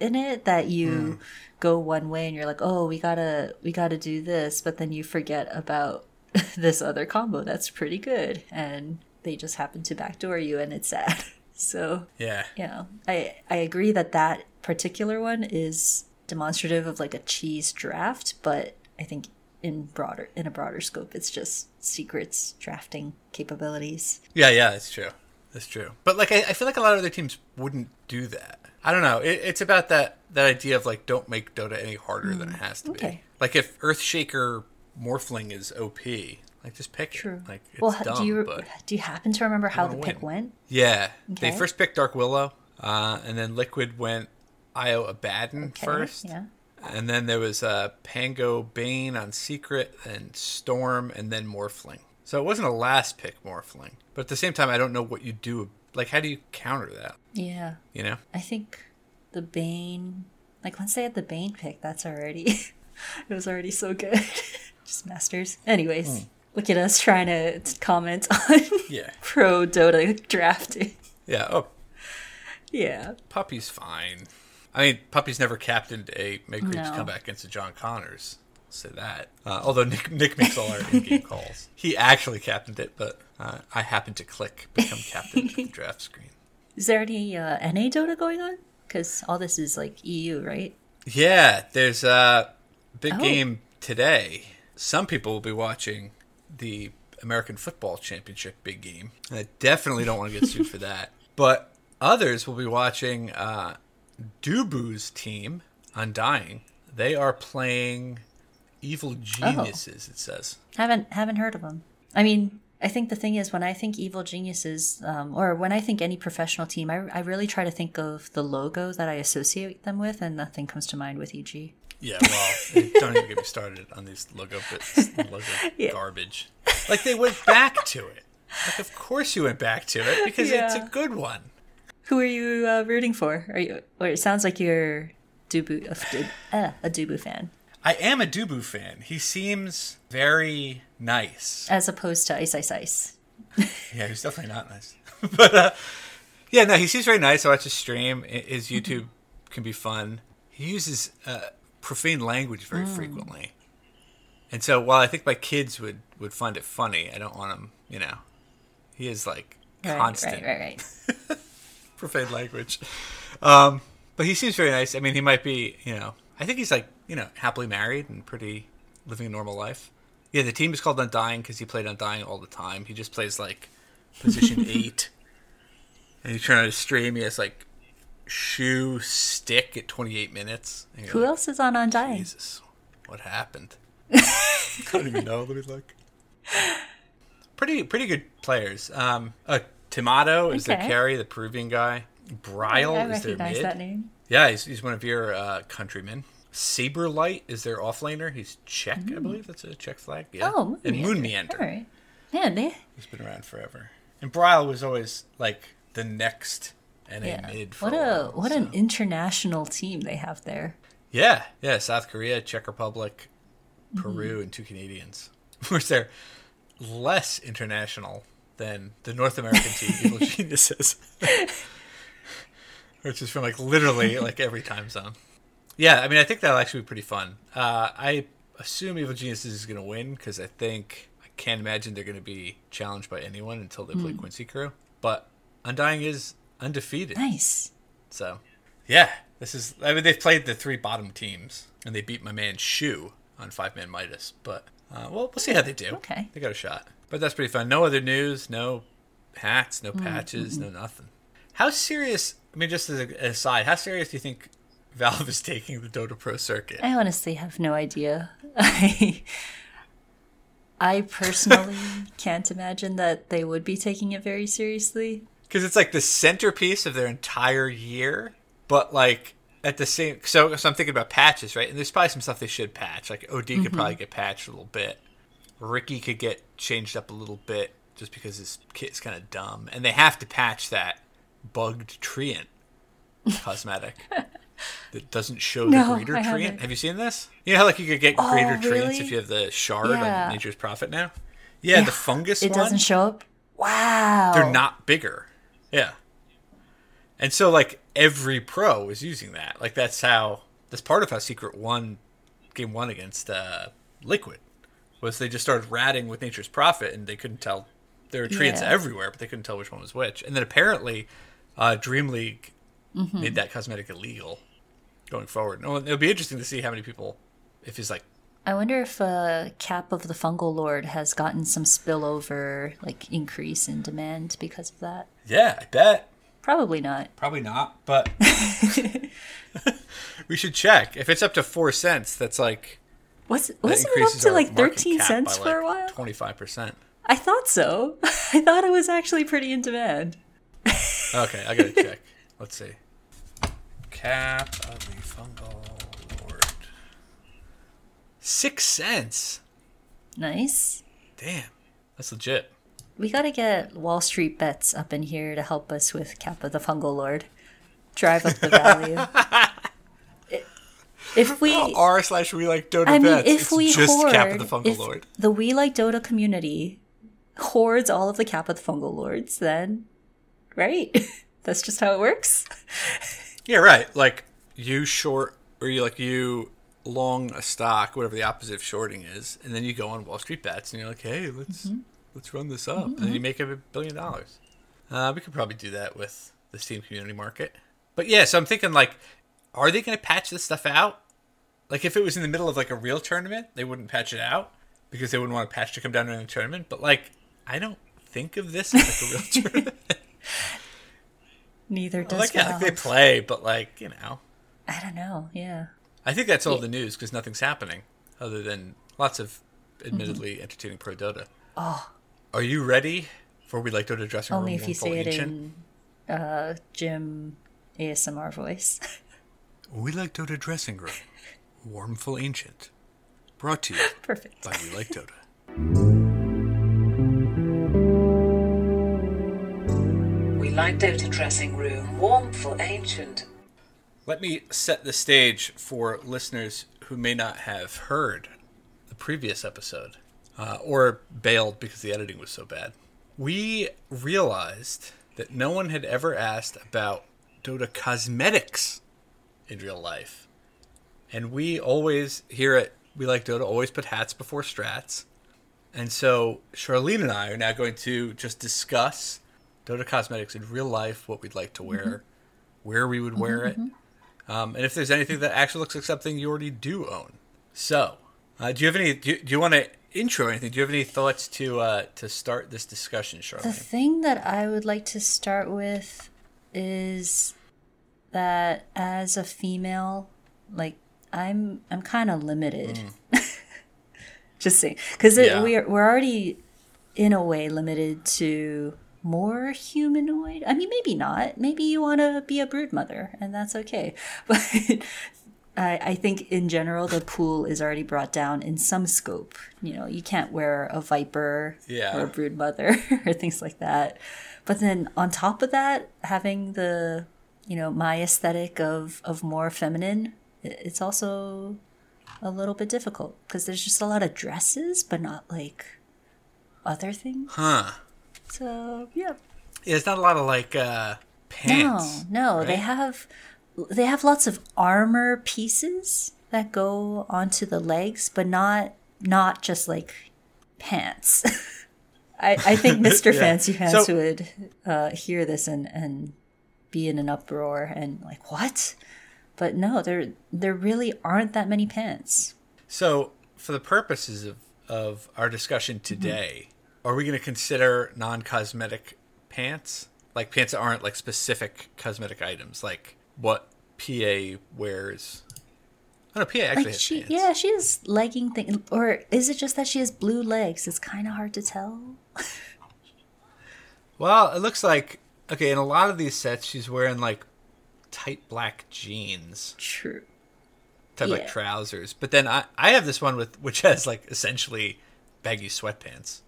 Speaker 2: in it that you hmm. go one way and you're like, "Oh, we got to we got to do this," but then you forget about (laughs) this other combo that's pretty good and they just happen to backdoor you and it's sad. So,
Speaker 1: yeah.
Speaker 2: yeah, I I agree that that particular one is demonstrative of like a cheese draft, but I think in broader in a broader scope, it's just secrets drafting capabilities.
Speaker 1: Yeah, yeah, that's true. That's true. But like, I, I feel like a lot of other teams wouldn't do that. I don't know. It, it's about that that idea of like, don't make Dota any harder than it has to be.
Speaker 2: Mm.
Speaker 1: Like if Earthshaker Morphling is OP, like just pick
Speaker 2: True.
Speaker 1: it. Like it's
Speaker 2: well,
Speaker 1: dumb,
Speaker 2: do you
Speaker 1: but
Speaker 2: do you happen to remember how the
Speaker 1: wanna
Speaker 2: pick went?
Speaker 1: yeah.
Speaker 2: okay.
Speaker 1: They first picked Dark Willow, uh, and then Liquid went Io Abaddon
Speaker 2: Okay,
Speaker 1: first.
Speaker 2: yeah.
Speaker 1: And then there was uh, Pango Bane on Secret, and Storm, and then Morphling. So it wasn't a last pick Morphling. But at the same time, I don't know what you do. Like, how do you counter that?
Speaker 2: Yeah,
Speaker 1: You know?
Speaker 2: I think the Bane, like once they had the Bane pick, that's already (laughs) it was already so good. (laughs) just masters. Anyways, look at us trying to comment (laughs) on
Speaker 1: Yeah.
Speaker 2: pro Dota drafting.
Speaker 1: Yeah. Oh,
Speaker 2: Yeah.
Speaker 1: Puppy's fine. I mean, Puppy's never captained a Mega Creeps
Speaker 2: No.
Speaker 1: comeback against the John Connors. I'll say that. Uh, although Nick, Nick makes all our in-game (laughs) calls. He actually captained it, but uh, I happened to click become captain at the (laughs) draft screen.
Speaker 2: Is there any uh, NA Dota going on? Because all this is like EU, right?
Speaker 1: Yeah, there's a big
Speaker 2: Oh.
Speaker 1: game today. Some people will be watching the American Football Championship big game. I definitely don't want to get sued for that. But others will be watching uh, Dubu's team, Undying. They are playing Evil Geniuses, it says.
Speaker 2: Haven't haven't heard of them. I mean, I think the thing is when I think evil geniuses, um, or when I think any professional team, I, I really try to think of the logo that I associate them with, and nothing comes to mind with EG.
Speaker 1: Yeah, well, don't even get me started on these logo bits, logo garbage. Like they went back to it. Like, of course you went back to it because it's a good one.
Speaker 2: Who are you uh, rooting for? Are you? Or it sounds like you're Dubu, a, uh, a Dubu fan,
Speaker 1: I am a Dubu fan. He seems very nice.
Speaker 2: as opposed to Ice Ice Ice. (laughs)
Speaker 1: Yeah, he's definitely not nice. (laughs) but uh, yeah, no, he seems very nice. I watch his stream. His YouTube can be fun. He uses uh, profane language very frequently. And so while I think my kids would, would find it funny, I don't want him, you know, he is like
Speaker 2: Right,
Speaker 1: constant
Speaker 2: right, right, right. (laughs)
Speaker 1: profane language. Um, but he seems very nice. I mean, he might be, you know, I think he's like, you know, happily married and pretty living a normal life. Yeah, the team is called Undying because he played Undying all the time. He just plays like position (laughs) eight, and he's trying to stream. He has like shoe stick at 28 minutes.
Speaker 2: Who
Speaker 1: like,
Speaker 2: else is on Undying?
Speaker 1: Jesus, what happened? (laughs) I don't even know. Let me look. Pretty, pretty good players. Um, uh, Timado is their
Speaker 2: Okay.
Speaker 1: carry, the Peruvian guy. Bryle
Speaker 2: I
Speaker 1: is their mid.
Speaker 2: that name.
Speaker 1: Yeah, he's, he's one of your uh, countrymen. Saberlight is their offlaner. He's Czech, I believe. That's a Czech flag. Yeah.
Speaker 2: Mm. Oh, Moon
Speaker 1: and Moon
Speaker 2: Meander.
Speaker 1: Meander.
Speaker 2: All right. Man, they
Speaker 1: He's been around forever. And Bryle was always like the next NA
Speaker 2: yeah.
Speaker 1: mid.
Speaker 2: What
Speaker 1: a,
Speaker 2: a what an international team they have there.
Speaker 1: Yeah, yeah. South Korea, Czech Republic,
Speaker 2: Mm-hmm.
Speaker 1: Peru, and two Canadians. (laughs) Whereas they're less international than the North American team, (laughs) Evil Geniuses. (laughs) Which is from like literally like every time zone. Yeah, I mean, I think that'll actually be pretty fun. Uh, I assume Evil Geniuses is going to win because I think I can't imagine they're going to be challenged by anyone until they play Quincy Crew. But Undying is undefeated.
Speaker 2: Nice.
Speaker 1: So, yeah, this is. I mean, they've played the three bottom teams and they beat my man Shu on Five Man Midas. But uh, well, we'll see how they do.
Speaker 2: Okay.
Speaker 1: they got a shot. But that's pretty fun. No other news. No hats. No patches. No nothing. How serious? I mean, just as a- an aside, how serious do you think (laughs) Valve is taking the Dota Pro circuit?
Speaker 2: I honestly have no idea. I (laughs) I personally (laughs) can't imagine that they would be taking it very seriously.
Speaker 1: Because it's like the centerpiece of their entire year, but like at the same. So, so I'm thinking about patches, right? And there's probably some stuff they should patch. Like OD could mm-hmm. probably get patched a little bit. Riki could get changed up a little bit just because his kit's kind of dumb, and they have to patch that bugged treant (laughs) cosmetic that doesn't show
Speaker 2: No,
Speaker 1: the greater
Speaker 2: I
Speaker 1: treant.
Speaker 2: haven't.
Speaker 1: Have you seen this? You know how like you could get
Speaker 2: Oh,
Speaker 1: greater treants if you have the shard
Speaker 2: Yeah.
Speaker 1: on Nature's Prophet now. Yeah, the fungus
Speaker 2: It
Speaker 1: one.
Speaker 2: doesn't show up. Wow.
Speaker 1: they're not bigger. Yeah. And so like every pro is using that. Like that's how that's part of how Secret won game one against uh, Liquid. Was they just started ratting with Nature's Prophet and they couldn't tell there were treants
Speaker 2: Yeah.
Speaker 1: everywhere, but they couldn't tell which one was which. And then apparently uh, Dream League
Speaker 2: Mm-hmm.
Speaker 1: made that cosmetic illegal going forward. No, it'll be interesting to see how many people if he's like
Speaker 2: I wonder if uh, Cap of the Fungal Lord has gotten some spillover, like increase in demand because of that.
Speaker 1: Yeah, I bet.
Speaker 2: Probably not.
Speaker 1: Probably not, but (laughs) we should check. If it's up to four cents, that's like
Speaker 2: Was wasn't it up to like thirteen cents for
Speaker 1: like,
Speaker 2: a while?
Speaker 1: Twenty-five percent.
Speaker 2: I thought so. (laughs) I thought it was actually pretty in demand.
Speaker 1: Okay, I gotta check. Let's see. Cap of the fungal lord. Six cents.
Speaker 2: Nice.
Speaker 1: Damn, that's legit.
Speaker 2: We gotta get Wall Street bets up in here to help us with Cap of the Fungal Lord. Drive up the value. (laughs) If we,
Speaker 1: R slash we like Dota
Speaker 2: I mean,
Speaker 1: bets.
Speaker 2: if
Speaker 1: it's
Speaker 2: we
Speaker 1: just
Speaker 2: hoard,
Speaker 1: Cap of the fungal
Speaker 2: if
Speaker 1: lord.
Speaker 2: the We Like Dota community hoards all of the Cap of the Fungal Lords, then right, (laughs) that's just how it works.
Speaker 1: Yeah, right. Like you short or you like you long a stock, whatever the opposite of shorting is, and then you go on Wall Street bets and you're like, hey, let's let's run this up, and then you make a billion dollars. Uh, we could probably do that with the Steam community market. But yeah, so I'm thinking like, are they going to patch this stuff out? Like if it was in the middle of like a real tournament, they wouldn't patch it out because they wouldn't want a patch to come down during the tournament. But like, I don't think of this as like a real (laughs) tournament.
Speaker 2: Neither does
Speaker 1: like, yeah, like they play, but like you know.
Speaker 2: I don't know. Yeah.
Speaker 1: I think that's all the news because nothing's happening other than lots of admittedly
Speaker 2: Mm-hmm.
Speaker 1: entertaining pro Dota. Oh. Are you ready for We Like Dota Dressing
Speaker 2: Only
Speaker 1: Room
Speaker 2: if you
Speaker 1: Warmful
Speaker 2: say it in uh, Jim ASMR voice. (laughs)
Speaker 1: We Like Dota Dressing Room Warmful Ancient. Brought to you (laughs)
Speaker 2: Perfect.
Speaker 1: by We Like Dota.
Speaker 4: We like Dota dressing room, warm for ancient.
Speaker 1: Let me set the stage for listeners who may not have heard the previous episode uh, or bailed because the editing was so bad. We realized that no one had ever asked about Dota cosmetics in real life. And we always, here at We Like Dota, always put hats before strats. And so Charlene and I are now going to just discuss Dota cosmetics in real life, what we'd like to wear, where we would wear it, um, and if there's anything that actually looks like something you already do own. So, uh, do you have any? Do you, do you want to intro anything? Do you have any thoughts to uh, to start this discussion,
Speaker 2: Charlotte?
Speaker 1: The
Speaker 2: thing that I would like to start with is that as a female, like I'm I'm kind of limited. (laughs) Just saying, because
Speaker 1: Yeah.
Speaker 2: we're we're already in a way limited to more humanoid. I mean, maybe not. Maybe you want to be a brood mother, and that's okay. (laughs) But I, I think in general, the pool is already brought down in some scope. You know, you can't wear a viper
Speaker 1: Yeah.
Speaker 2: or a brood mother (laughs) or things like that. But then on top of that, having the you know my aesthetic of of more feminine, it's also a little bit difficult because there's just a lot of dresses, but not like other things.
Speaker 1: Huh?
Speaker 2: So yeah,
Speaker 1: Yeah, it's not a lot of like uh,
Speaker 2: no,
Speaker 1: pants.
Speaker 2: no, they
Speaker 1: right?
Speaker 2: have they have lots of armor pieces that go onto the legs, but not not just like pants. (laughs) I, I think Mr. (laughs)
Speaker 1: Yeah.
Speaker 2: Fancy Pants
Speaker 1: So-
Speaker 2: would uh, hear this and, and be in an uproar and like what? But no, there there really aren't that many pants.
Speaker 1: So, for the purposes of, of our discussion today, are we going to consider non cosmetic pants? Like pants that aren't like specific cosmetic items, like what PA wears? Oh, no, PA actually
Speaker 2: Like
Speaker 1: has
Speaker 2: she,
Speaker 1: pants.
Speaker 2: yeah, she has legging thing, or is it just that she has blue legs? It's kind of hard to tell. (laughs)
Speaker 1: Well, it looks like, okay, in a lot of these sets, she's wearing like tight black jeans,
Speaker 2: True.
Speaker 1: type like trousers. But then I, I have this one with which has like essentially baggy sweatpants.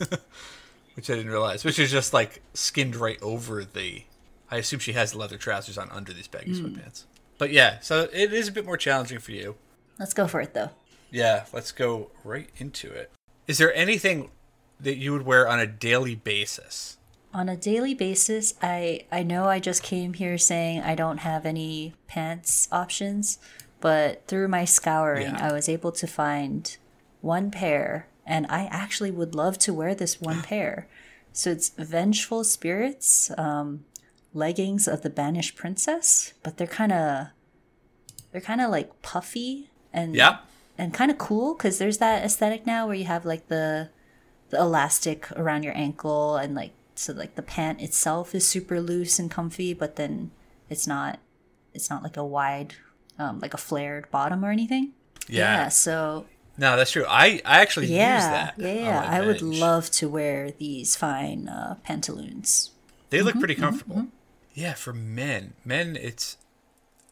Speaker 1: (laughs) which I didn't realize, which is just like skinned right over the. I assume she has leather trousers on under these baggy hmm. sweatpants. But yeah, so it is a bit more challenging for you.
Speaker 2: Let's go for it though.
Speaker 1: Yeah, let's go right into it. Is there anything that you would wear on a daily basis?
Speaker 2: On a daily basis, I I know I just came here saying I don't have any pants options, but through my scouring,
Speaker 1: Yeah.
Speaker 2: I was able to find one pair, and I actually would love to wear this one (gasps) pair. So it's Vengeful Spirits um, leggings of the Banished Princess, but they're kind of they're kind of like puffy and
Speaker 1: Yeah.
Speaker 2: and kind of cool because there's that aesthetic now where you have like the the elastic around your ankle and like so like the pant itself is super loose and comfy but then it's not it's not like a wide um, like a flared bottom or anything
Speaker 1: Yeah.
Speaker 2: so
Speaker 1: No, that's true. I, I actually use
Speaker 2: yeah
Speaker 1: that.
Speaker 2: yeah yeah i would love to wear these fine uh, pantaloons
Speaker 1: They look
Speaker 2: Mm-hmm,
Speaker 1: pretty comfortable. Yeah, for men. Men, it's.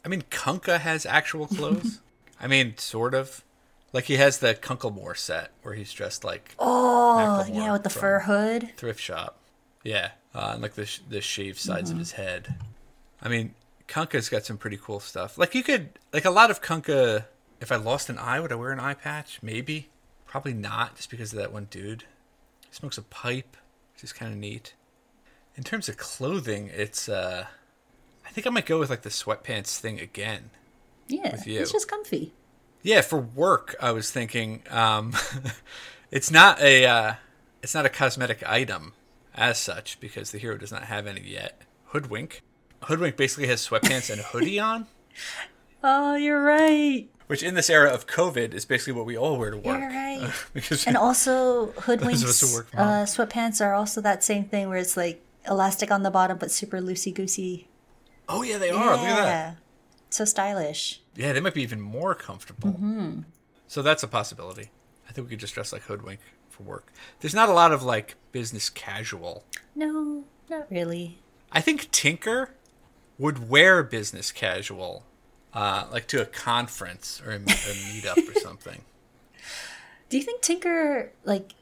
Speaker 1: I mean, Kunkka has actual (laughs) clothes. I mean, sort of. Like he has the Kunkelmore set where he's dressed like
Speaker 2: oh
Speaker 1: Macklemore
Speaker 2: yeah with the fur hood
Speaker 1: thrift shop. Yeah, uh, and like the sh- the shaved sides
Speaker 2: Mm-hmm.
Speaker 1: of his head. I mean, Kunkka's got some pretty cool stuff. Like you could like a lot of Kunkka. If I lost an eye, would I wear an eye patch? Maybe. Probably not, just because of that one dude. He smokes a pipe, which is kind of neat. In terms of clothing, it's uh, I think I might go with like the sweatpants thing again.
Speaker 2: yeah
Speaker 1: with you.
Speaker 2: it's just comfy
Speaker 1: Yeah, for work, I was thinking um, (laughs) it's not a uh, it's not a cosmetic item as such because the hero does not have any yet. Hoodwink, Hoodwink basically has sweatpants and a hoodie on, (laughs)
Speaker 2: oh you're right
Speaker 1: which in this era of COVID is basically what we all wear to work.
Speaker 2: You're right. (laughs)
Speaker 1: because
Speaker 2: And also, hoodwinks
Speaker 1: of us who work
Speaker 2: uh, sweatpants are also that same thing where it's like elastic on the bottom but super loosey goosey.
Speaker 1: oh yeah, they are. Look at that.
Speaker 2: so stylish.
Speaker 1: Yeah, they might be even more comfortable.
Speaker 2: Mm-hmm.
Speaker 1: So that's a possibility. I think we could just dress like Hoodwink for work. There's not a lot of like business casual
Speaker 2: No, not really.
Speaker 1: I think Tinker would wear business casual, uh, like to a conference or a, a meetup or (laughs) something.
Speaker 2: Do you think Tinker, like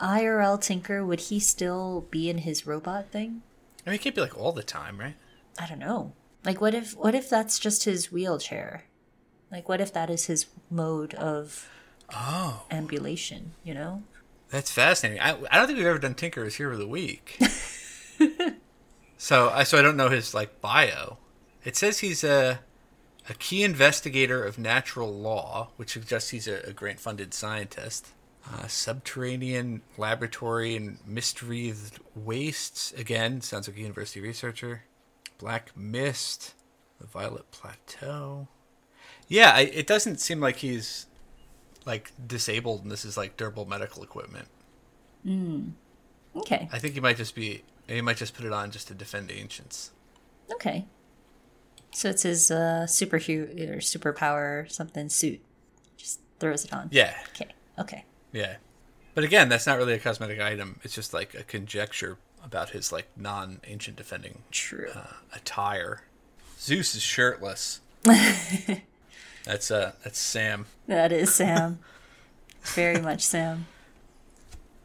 Speaker 2: IRL Tinker, would he still be in his robot thing?
Speaker 1: I mean, it can't be like all the time, right?
Speaker 2: I don't know. Like, what if what if that's just his wheelchair? Like, what if that is his mode of
Speaker 1: Oh,
Speaker 2: ambulation? You know?
Speaker 1: that's fascinating. I, I don't think we've ever done Tinker as Hero of the Week. (laughs) so I so I don't know his like bio. It says he's a a key investigator of natural law, which suggests he's a, a grant funded scientist. Uh, subterranean laboratory and mist-wreathed wastes. Again, sounds like a university researcher. Black mist, the violet plateau. Yeah, I, it doesn't seem like he's like disabled, and this is like durable medical equipment.
Speaker 2: Okay.
Speaker 1: I think he might just be. He might just put it on just to defend the ancients.
Speaker 2: Okay. So it's his uh, superhero or superpower something suit. Just throws it on.
Speaker 1: Yeah,
Speaker 2: Okay. Okay.
Speaker 1: yeah. But again, that's not really a cosmetic item. It's just like a conjecture about his like non-ancient defending
Speaker 2: True.
Speaker 1: uh, attire. Zeus is shirtless. (laughs) that's uh, that's Sam.
Speaker 2: That is Sam. Very much Sam.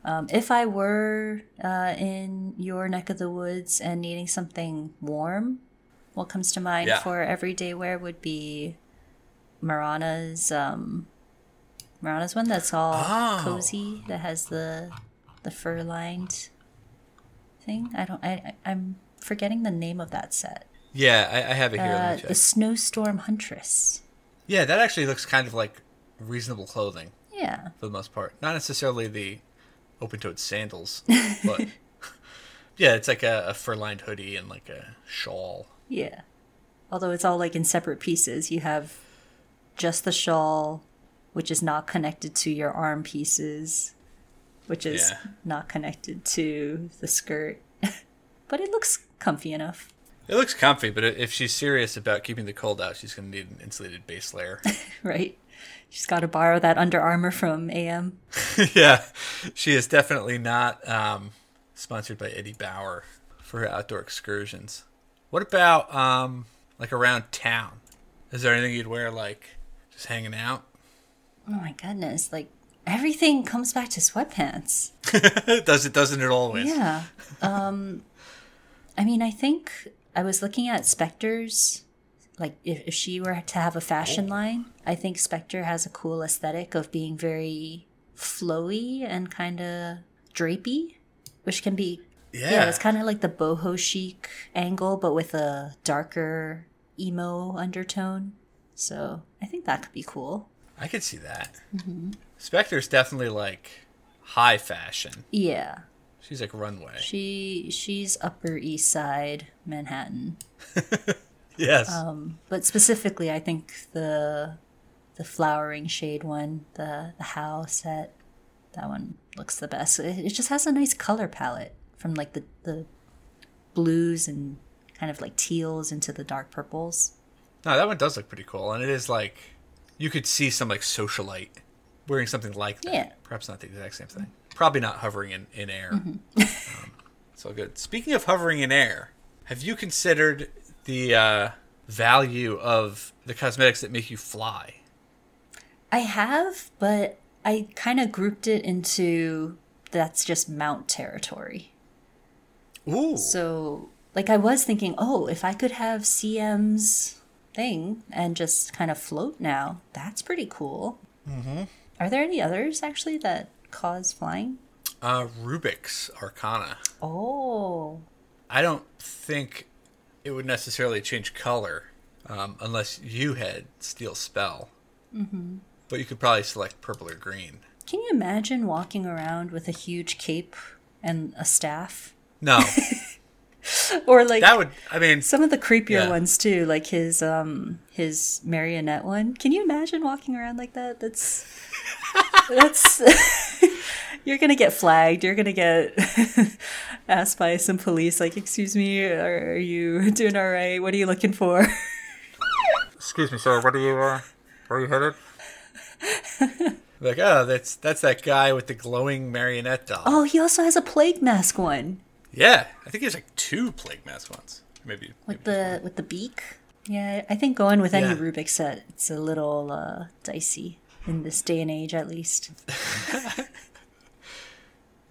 Speaker 2: Um, if I were uh, in your neck of the woods and needing something warm, what comes to mind
Speaker 1: Yeah.
Speaker 2: for everyday wear would be Mirana's um, Mirana's one that's all
Speaker 1: Oh.
Speaker 2: cozy that has the the fur lined thing. I don't. I I'm forgetting the name of that set.
Speaker 1: Yeah, I, I have it here.
Speaker 2: Uh, the Snowstorm Huntress.
Speaker 1: Yeah, that actually looks kind of like reasonable clothing
Speaker 2: Yeah.
Speaker 1: for the most part. Not necessarily the open-toed sandals, (laughs) but (laughs) yeah, it's like a, a fur-lined hoodie and like a shawl.
Speaker 2: Yeah. Although it's all like in separate pieces. You have just the shawl, which is not connected to your arm pieces, which is
Speaker 1: Yeah.
Speaker 2: not connected to the skirt. (laughs) but it looks comfy enough,
Speaker 1: It looks comfy, but if she's serious about keeping the cold out, she's going to need an insulated base layer. (laughs)
Speaker 2: right? She's got to borrow that Under Armour from AM. (laughs)
Speaker 1: yeah, she is definitely not um, sponsored by Eddie Bauer for her outdoor excursions. What about um, like around town? Is there anything you'd wear like just hanging out?
Speaker 2: Oh my goodness. Like everything comes back to sweatpants. (laughs)
Speaker 1: Does it? Doesn't it always?
Speaker 2: Yeah. Um I mean, I think I was looking at Spectre's like if, if she were to have a fashion line, I think Spectre has a cool aesthetic of being very flowy and kind of drapey, which can be
Speaker 1: Yeah.
Speaker 2: yeah, it's kind of like the boho chic angle but with a darker emo undertone. So, I think that could be cool.
Speaker 1: I could see that.
Speaker 2: Mm-hmm.
Speaker 1: Spectre's definitely like high fashion.
Speaker 2: Yeah.
Speaker 1: She's like runway.
Speaker 2: She she's Upper East Side, Manhattan. (laughs)
Speaker 1: yes.
Speaker 2: Um, but specifically, I think the the flowering shade one, the the How set, that one looks the best. It, it just has a nice color palette from like the the blues and kind of like teals into the dark purples.
Speaker 1: no, that one does look pretty cool, and it is like you could see some like socialite wearing something like that.
Speaker 2: Yeah.
Speaker 1: Perhaps not the exact same thing. Probably not hovering in in air.
Speaker 2: Mm-hmm. (laughs)
Speaker 1: um, so good. Speaking of hovering in air, have you considered the uh, value of the cosmetics that make you fly?
Speaker 2: I have, but I kind of grouped it into that's just mount territory.
Speaker 1: Ooh.
Speaker 2: So, like, I was thinking, oh, if I could have CM's thing and just kind of float now, that's pretty cool. Mm-hmm. Are there any others actually that cause flying?
Speaker 1: Uh, Rubick's Arcana.
Speaker 2: Oh,
Speaker 1: I don't think it would necessarily change color um, unless you had Steel Spell. Mm-hmm. But you could probably select purple or green.
Speaker 2: can you imagine walking around with a huge cape and a staff?
Speaker 1: No, (laughs)
Speaker 2: Or like
Speaker 1: that would. I mean,
Speaker 2: some of the creepier
Speaker 1: Yeah.
Speaker 2: ones too, like his um his marionette one. Can you imagine walking around like that? That's (laughs) that's (laughs) you're gonna get flagged. You're gonna get asked by some police, like, "Excuse me, are, are you doing all right? What are you looking for?"
Speaker 1: excuse me, sir. What are you? Uh, where are you headed? like, oh, that's that's that guy with the glowing marionette doll.
Speaker 2: oh, he also has a plague mask one
Speaker 1: Yeah, I think there's like two plague mask ones. Maybe.
Speaker 2: with
Speaker 1: maybe
Speaker 2: the with the beak. Yeah, I think going with any
Speaker 1: Yeah.
Speaker 2: Rubick set, it's a little uh, dicey in this day and age, at least. (laughs)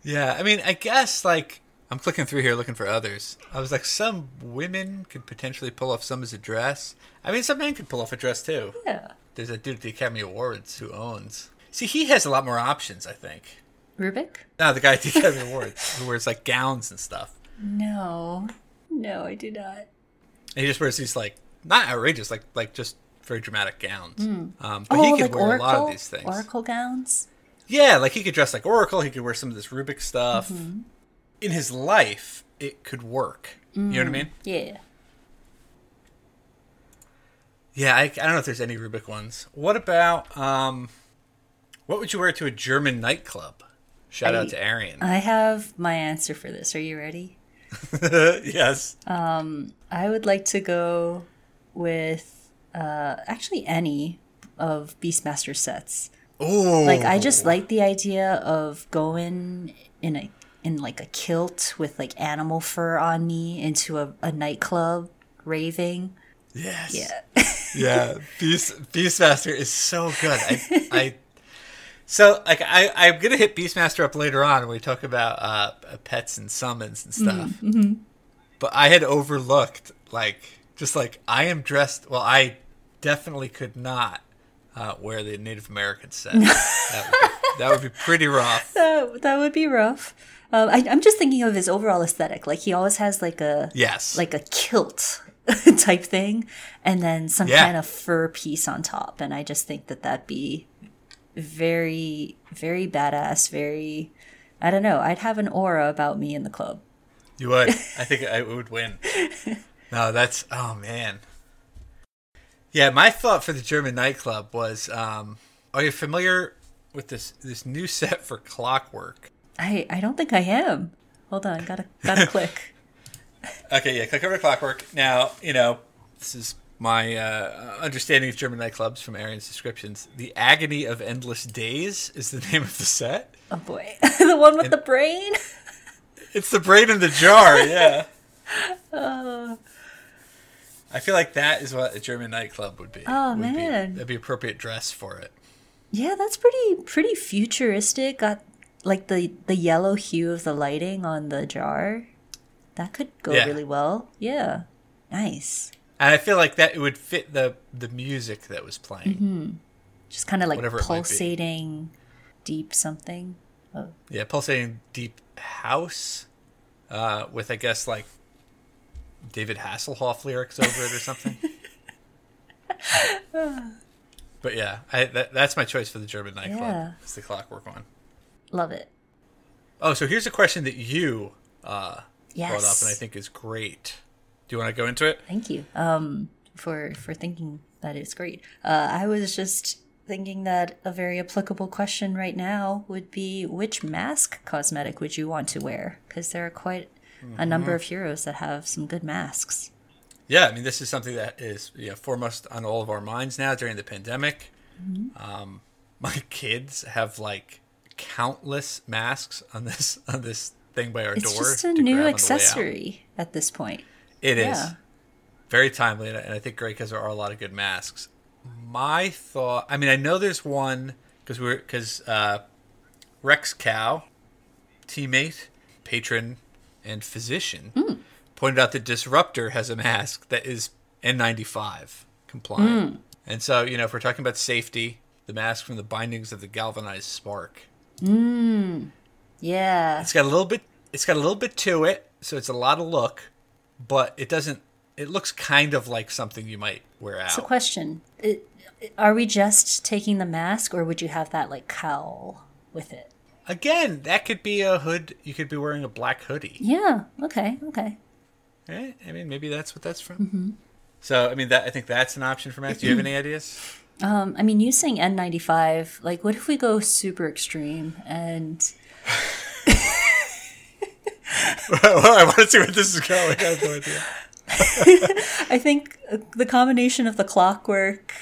Speaker 1: Yeah, I mean, I guess like I'm clicking through here looking for others. I was like, some women could potentially pull off some as a dress. I mean, some men could pull off a dress too.
Speaker 2: Yeah,
Speaker 1: There's a dude at the Academy Awards who owns. See, he has a lot more options, I think.
Speaker 2: Rubick.
Speaker 1: No, the guy at the Academy Awards (laughs) who wears like gowns and stuff.
Speaker 2: No, no, I do not.
Speaker 1: And he just wears these like not outrageous, like like just very dramatic gowns. Um, but
Speaker 2: oh,
Speaker 1: he could
Speaker 2: like
Speaker 1: wear
Speaker 2: Oracle,
Speaker 1: a lot of these things.
Speaker 2: Oracle gowns.
Speaker 1: Yeah, like he could dress like Oracle. He could wear some of this Rubick stuff.
Speaker 2: Mm-hmm.
Speaker 1: In his life, it could work. You know what I mean?
Speaker 2: Yeah.
Speaker 1: Yeah, I, I don't know if there's any Rubick ones. What about um, what would you wear to a German nightclub? Shout
Speaker 2: I-
Speaker 1: out to Arian.
Speaker 2: I have my answer for this. Are you ready? (laughs)
Speaker 1: yes.
Speaker 2: Um, I would like to go with uh, actually any of Beastmaster sets.
Speaker 1: Ooh.
Speaker 2: Like I just like the idea of going in a in like a kilt with like animal fur on me into a, a nightclub raving.
Speaker 1: yes.
Speaker 2: Yeah.
Speaker 1: yeah, (laughs) Beast Beastmaster is so good. I, I (laughs) so like I I'm gonna hit Beastmaster up later on when we talk about uh, pets and summons and stuff. But I had overlooked like just like I am dressed. Well, I definitely could not uh, wear the Native American set. (laughs) that, would be, that would be pretty rough. (laughs)
Speaker 2: that, that would be rough. Um, I, I'm just thinking of his overall aesthetic. Like he always has like a
Speaker 1: Yes.
Speaker 2: like a kilt (laughs) type thing, and then some
Speaker 1: Yeah.
Speaker 2: kind of fur piece on top. And I just think that that'd be very, very badass. Very, I don't know. I'd have an aura about me in the club.
Speaker 1: You would. (laughs) I think I would win. No, that's oh man. Yeah, my thought for the German nightclub was: um, Are you familiar with this this new set for Clockwork?
Speaker 2: I, I don't think I am. Hold on, gotta gotta (laughs) click.
Speaker 1: Okay, yeah, click over to Clockwork. Now, you know, this is my uh, understanding of German nightclubs from Arian's descriptions. The Agony of Endless Days is the (laughs) name of the set.
Speaker 2: Oh boy, (laughs) the one with the brain. (laughs)
Speaker 1: It's the brain in the jar, yeah. I feel like that is what a German nightclub would be.
Speaker 2: Oh,
Speaker 1: Would be-
Speaker 2: man.
Speaker 1: that'd be appropriate dress for it.
Speaker 2: Yeah, that's pretty pretty futuristic. Got like the the yellow hue of the lighting on the jar. That could go
Speaker 1: Yeah.
Speaker 2: really well. Yeah, nice.
Speaker 1: And I feel like that it would fit the the music that was playing.
Speaker 2: Just kind of like
Speaker 1: Whatever it might be.
Speaker 2: pulsating, deep something.
Speaker 1: Yeah, pulsating deep house, uh, with I guess like David Hasselhoff lyrics over it or something. (laughs) but yeah, I that, that's my choice for the German nightclub.
Speaker 2: Yeah.
Speaker 1: It's the Clockwork one.
Speaker 2: Love it.
Speaker 1: Oh, so here's a question that you uh,
Speaker 2: Yes.
Speaker 1: brought up, and I think is great. Do you want to go into it?
Speaker 2: Thank you. Um, for for thinking that it's great. Uh, I was just thinking that a very applicable question right now would be which mask cosmetic would you want to wear? Because there are quite a number of heroes that have some good masks.
Speaker 1: Yeah, I mean, this is something that is you know, foremost on all of our minds now during the pandemic. Um, my kids have like countless masks on this on this thing by our
Speaker 2: It's
Speaker 1: door.
Speaker 2: It's
Speaker 1: just
Speaker 2: a new
Speaker 1: on the way out.
Speaker 2: accessory at this point.
Speaker 1: It is
Speaker 2: Yeah.
Speaker 1: very timely, and I- think great because there are a lot of good masks. My thought, I mean, I know there's one because we're because uh, Rex Cow, teammate, patron, and physician,
Speaker 2: Hmm.
Speaker 1: pointed out that Disruptor has a mask that is N95 compliant,
Speaker 2: Hmm.
Speaker 1: and so you know if we're talking about safety, the mask from the bindings of the galvanized spark.
Speaker 2: Yeah.
Speaker 1: It's got a little bit. It's got a little bit to it, so it's a lot of look, but it doesn't. It looks kind of like something you might wear out.
Speaker 2: So, question: it, Are we just taking the mask, or would you have that like cowl with it?
Speaker 1: Again, that could be a hood. You could be wearing a black hoodie.
Speaker 2: Yeah. Okay. Okay.
Speaker 1: Right? I mean, maybe that's what that's from. So, I mean, that I think that's an option for Max. Do you have any ideas? (clears throat)
Speaker 2: Um, I mean, you saying N95. Like, what if we go super extreme and (laughs) (laughs)
Speaker 1: I want to see where this is going. I have no idea. (laughs)
Speaker 2: I think the combination of the clockwork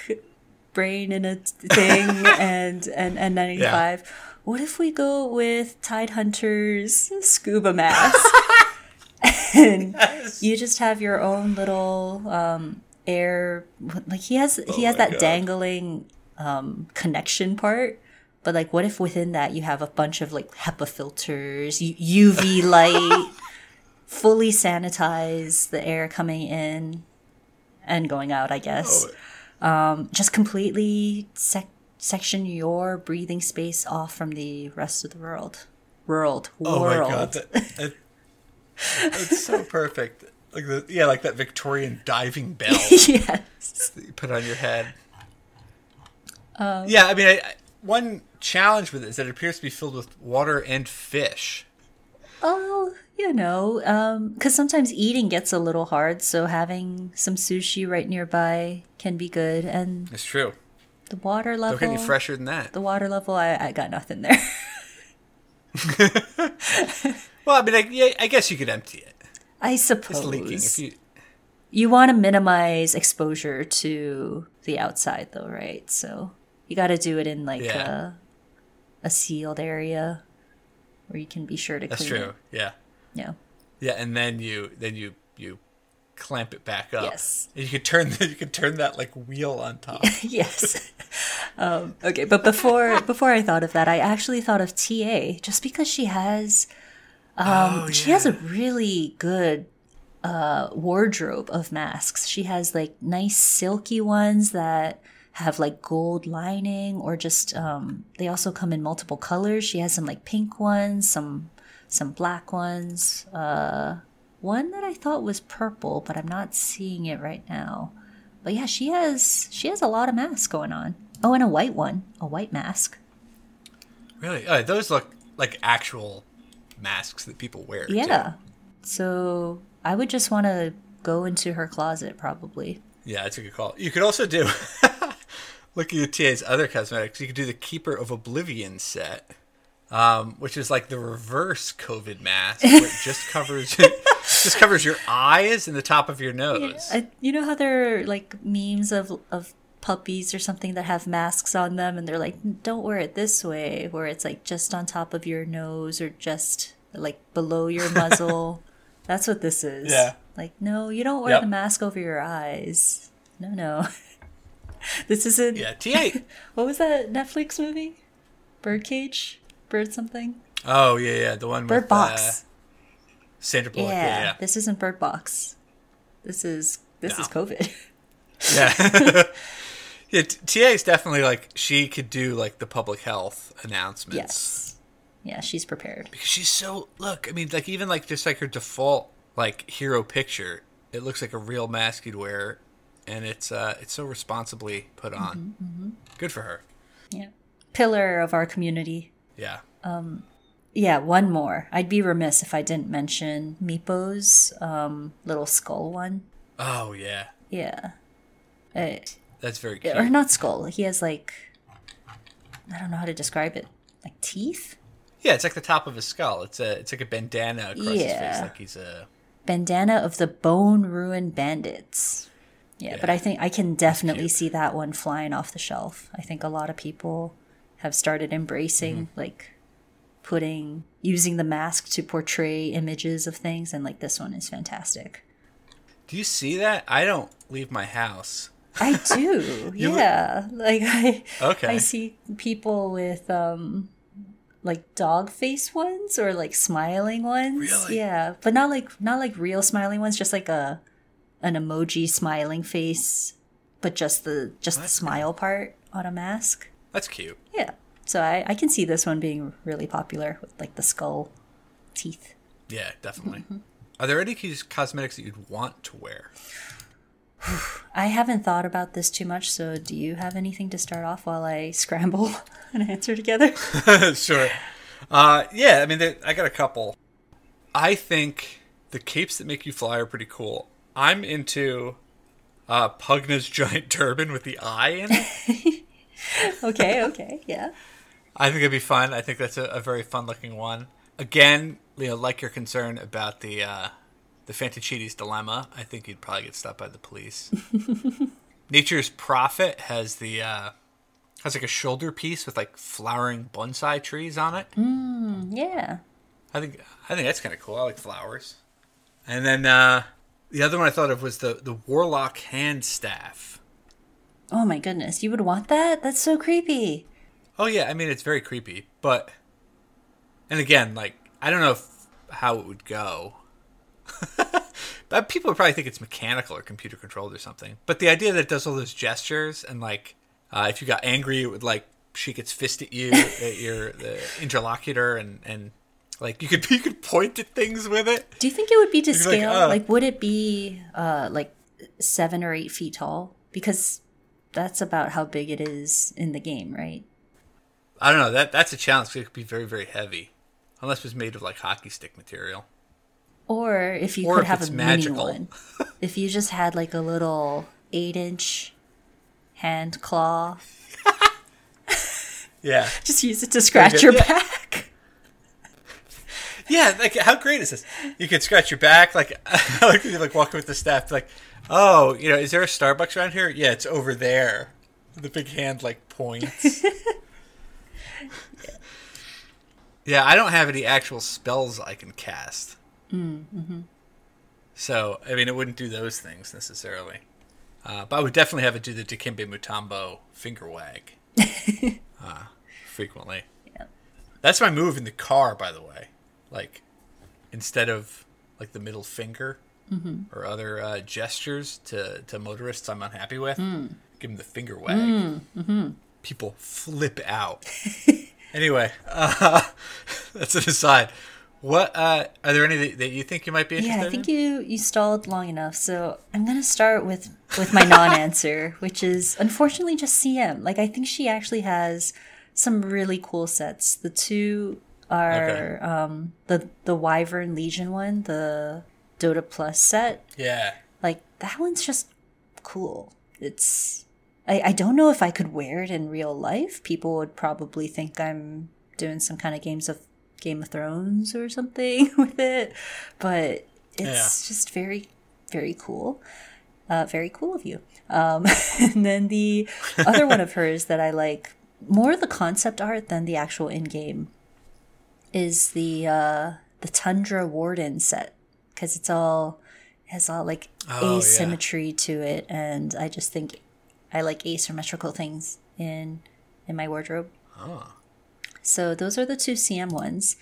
Speaker 2: brain in a thing (laughs) and and and 95 what if we go with tide hunters scuba mask and you just have your own little um air like he has he has that
Speaker 1: God.
Speaker 2: dangling um connection part but like what if within that you have a bunch of like HEPA filters UV (laughs) light fully sanitize the air coming in and going out, I guess. Um, just completely sec- section your breathing space off from the rest of the world. World.
Speaker 1: Oh
Speaker 2: World.
Speaker 1: my god, that, that, that's so (laughs) perfect. Like the yeah, like that Victorian diving bell. (laughs)
Speaker 2: yes.
Speaker 1: that you put on your head. yeah, I mean, I, one challenge with it is that it appears to be filled with water and fish.
Speaker 2: Oh, you know, um, because sometimes eating gets a little hard, so having some sushi right nearby can be good. And
Speaker 1: It's true.
Speaker 2: the water level.
Speaker 1: Don't get any fresher than that.
Speaker 2: The water level, I, I got nothing there. (laughs) (laughs)
Speaker 1: Well, I mean, I, yeah, I guess you could empty it.
Speaker 2: I suppose.
Speaker 1: It's leaking. If you,
Speaker 2: you want to minimize exposure to the outside though right so you got to do it in like
Speaker 1: Yeah.
Speaker 2: a, a sealed area where you can be sure to
Speaker 1: that's
Speaker 2: clean
Speaker 1: true. Yeah,
Speaker 2: it yeah
Speaker 1: yeah, and then you then you you clamp it back up.
Speaker 2: Yes.
Speaker 1: And you could turn the, (laughs) you could turn that like wheel on top. (laughs)
Speaker 2: yes (laughs) um, okay but before before i thought of that i actually thought of ta just because she has um,
Speaker 1: oh,
Speaker 2: she has a really good uh, wardrobe of masks. She has like nice silky ones that have like gold lining or just um, they also come in multiple colors. She has some like pink ones, some some black ones. Uh, one that I thought was purple, but I'm not seeing it right now. But yeah, she has she has a lot of masks going on. Oh, and a white one, a white mask.
Speaker 1: Really? Uh, those look like actual masks that people wear. too.
Speaker 2: Yeah. So I would just want to go into her closet, probably.
Speaker 1: Yeah, that's a good call. You could also do, (laughs) looking at TA's other cosmetics, you could do the Keeper of Oblivion set, um, which is like the reverse COVID mask, where it just (laughs) covers (laughs) just covers your eyes and the top of your nose.
Speaker 2: I, you know how there are like memes of of puppies or something that have masks on them, and they're like, "Don't wear it this way," where it's like just on top of your nose or just like below your (laughs) muzzle. That's what this is.
Speaker 1: Yeah.
Speaker 2: Like, no, you don't wear
Speaker 1: Yep.
Speaker 2: the mask over your eyes. No, no. (laughs) this isn't.
Speaker 1: Yeah, TA. (laughs)
Speaker 2: What was that Netflix movie? Birdcage? Bird something?
Speaker 1: Oh yeah, yeah, the one
Speaker 2: Bird
Speaker 1: with
Speaker 2: Box.
Speaker 1: Uh, Sandra Bullock.
Speaker 2: yeah,
Speaker 1: Yeah, yeah.
Speaker 2: This isn't Bird Box. This is this is COVID. (laughs)
Speaker 1: Yeah. yeah, t- TA is definitely like she could do like the public health announcements.
Speaker 2: yes. Yeah, she's prepared.
Speaker 1: Because she's so look, I mean, like even like just like her default like hero picture, it looks like a real mask you'd wear, and it's uh it's so responsibly put on.
Speaker 2: Mm-hmm,
Speaker 1: Good for her.
Speaker 2: Yeah. Pillar of our community.
Speaker 1: Yeah.
Speaker 2: Um, yeah, one more. I'd be remiss if I didn't mention Meepo's um, little skull one.
Speaker 1: Oh yeah,
Speaker 2: Yeah. Uh,
Speaker 1: that's very cute.
Speaker 2: or not skull. He has like I don't know how to describe it. Like teeth?
Speaker 1: Yeah, it's like the top of his skull. It's a it's like a bandana across his face, like he's a
Speaker 2: Bandana of the Bone Ruin Bandits. Yeah, but I think I can definitely see that one flying off the shelf. I think a lot of people have started embracing
Speaker 1: Mm-hmm.
Speaker 2: like putting using the mask to portray images of things and like this one is fantastic.
Speaker 1: Do you see that? I don't leave my house.
Speaker 2: I (laughs) do. Yeah. Like I
Speaker 1: Okay.
Speaker 2: I see people with um like dog face ones or like smiling ones.
Speaker 1: Really?
Speaker 2: Yeah. But not like not like real smiling ones, just like a an emoji smiling face, but just the just the
Speaker 1: That's
Speaker 2: smile part on a mask.
Speaker 1: That's cute.
Speaker 2: Yeah. So I, I can see this one being really popular with like the skull teeth.
Speaker 1: Yeah, definitely.
Speaker 2: Mm-hmm.
Speaker 1: Are there any cosmetics that you'd want to wear? (sighs)
Speaker 2: I haven't thought about this too much, so do you have anything to start off while I (laughs) scramble an answer together? (laughs)
Speaker 1: sure. Uh, yeah, I mean, I got a couple. I think the capes that make you fly are pretty cool. I'm into uh, Pugna's (laughs) giant turban with the eye in it. (laughs)
Speaker 2: okay, okay, yeah.
Speaker 1: I think it'd be fun. I think that's a, a very fun looking one. Again, you know, like your concern about the uh, the Fantaccides dilemma, I think you'd probably get stopped by the police. (laughs) Nature's Prophet has the uh, has like a shoulder piece with like flowering bonsai trees on it.
Speaker 2: Yeah.
Speaker 1: I think I think that's kind of cool. I like flowers. And then uh, the other one I thought of was the the warlock hand staff.
Speaker 2: Oh my goodness, you would want that? That's so creepy.
Speaker 1: Oh yeah, I mean it's very creepy, but and again, like I don't know if, how it would go. (laughs) but people would probably think it's mechanical or computer controlled or something. But the idea that it does all those gestures and like uh, if you got angry, it would like shake its fist at you, at your the interlocutor, and and like you could (laughs) you could point at things with it.
Speaker 2: Do you think it would be to
Speaker 1: You'd be like,
Speaker 2: scale?
Speaker 1: "Uh."
Speaker 2: Like, would it be uh, like seven or eight feet tall? Because that's about how big it is in the game, right?
Speaker 1: I don't know. That that's a challenge. 'cause It could be very very heavy, unless it was made of like hockey stick material.
Speaker 2: Or if you
Speaker 1: Or
Speaker 2: could
Speaker 1: if
Speaker 2: have a
Speaker 1: magical.
Speaker 2: mini one. (laughs) if you just had like a little eight inch hand claw, (laughs)
Speaker 1: Yeah,
Speaker 2: just use it to scratch your back.
Speaker 1: Yeah. Like how great is this? You could scratch your back. Like (laughs) like you like walking with the staff. Like oh, you know, is there a Starbucks around here? Yeah, it's over there. The big hand like points. (laughs) yeah, I don't have any actual spells I can cast. So I mean, it wouldn't do those things necessarily. Uh, but I would definitely have it do the Dikembe Mutombo finger wag. (laughs) uh, frequently. That's my move in the car, by the way. Like, instead of like the middle finger or other uh, gestures to, to motorists I'm unhappy with, give them the finger wag. People flip out. (laughs) anyway, uh, (laughs) that's an aside. What uh, are there any that, that you think you might be interested
Speaker 2: Yeah, I think
Speaker 1: in?
Speaker 2: you you stalled long enough. So I'm gonna start with with my non-answer, (laughs) which is unfortunately just CM. Like I think she actually has some really cool sets. The two are um, the the Wyvern Legion one, the Dota Plus set.
Speaker 1: Yeah.
Speaker 2: Like that one's just cool. It's I, I don't know if I could wear it in real life. People would probably think I'm doing some kind of games of Game of Thrones or something (laughs) with it. But it's just very, very cool. Uh, very cool of you. Um, (laughs) and then the other one of (laughs) hers that I like more the concept art than the actual in game is the uh, the Tundra Warden set because it's all has all like
Speaker 1: Oh, yeah.
Speaker 2: asymmetry to it, and I just think I like asymmetrical things in in my wardrobe.
Speaker 1: Oh.
Speaker 2: So those are the two CM ones.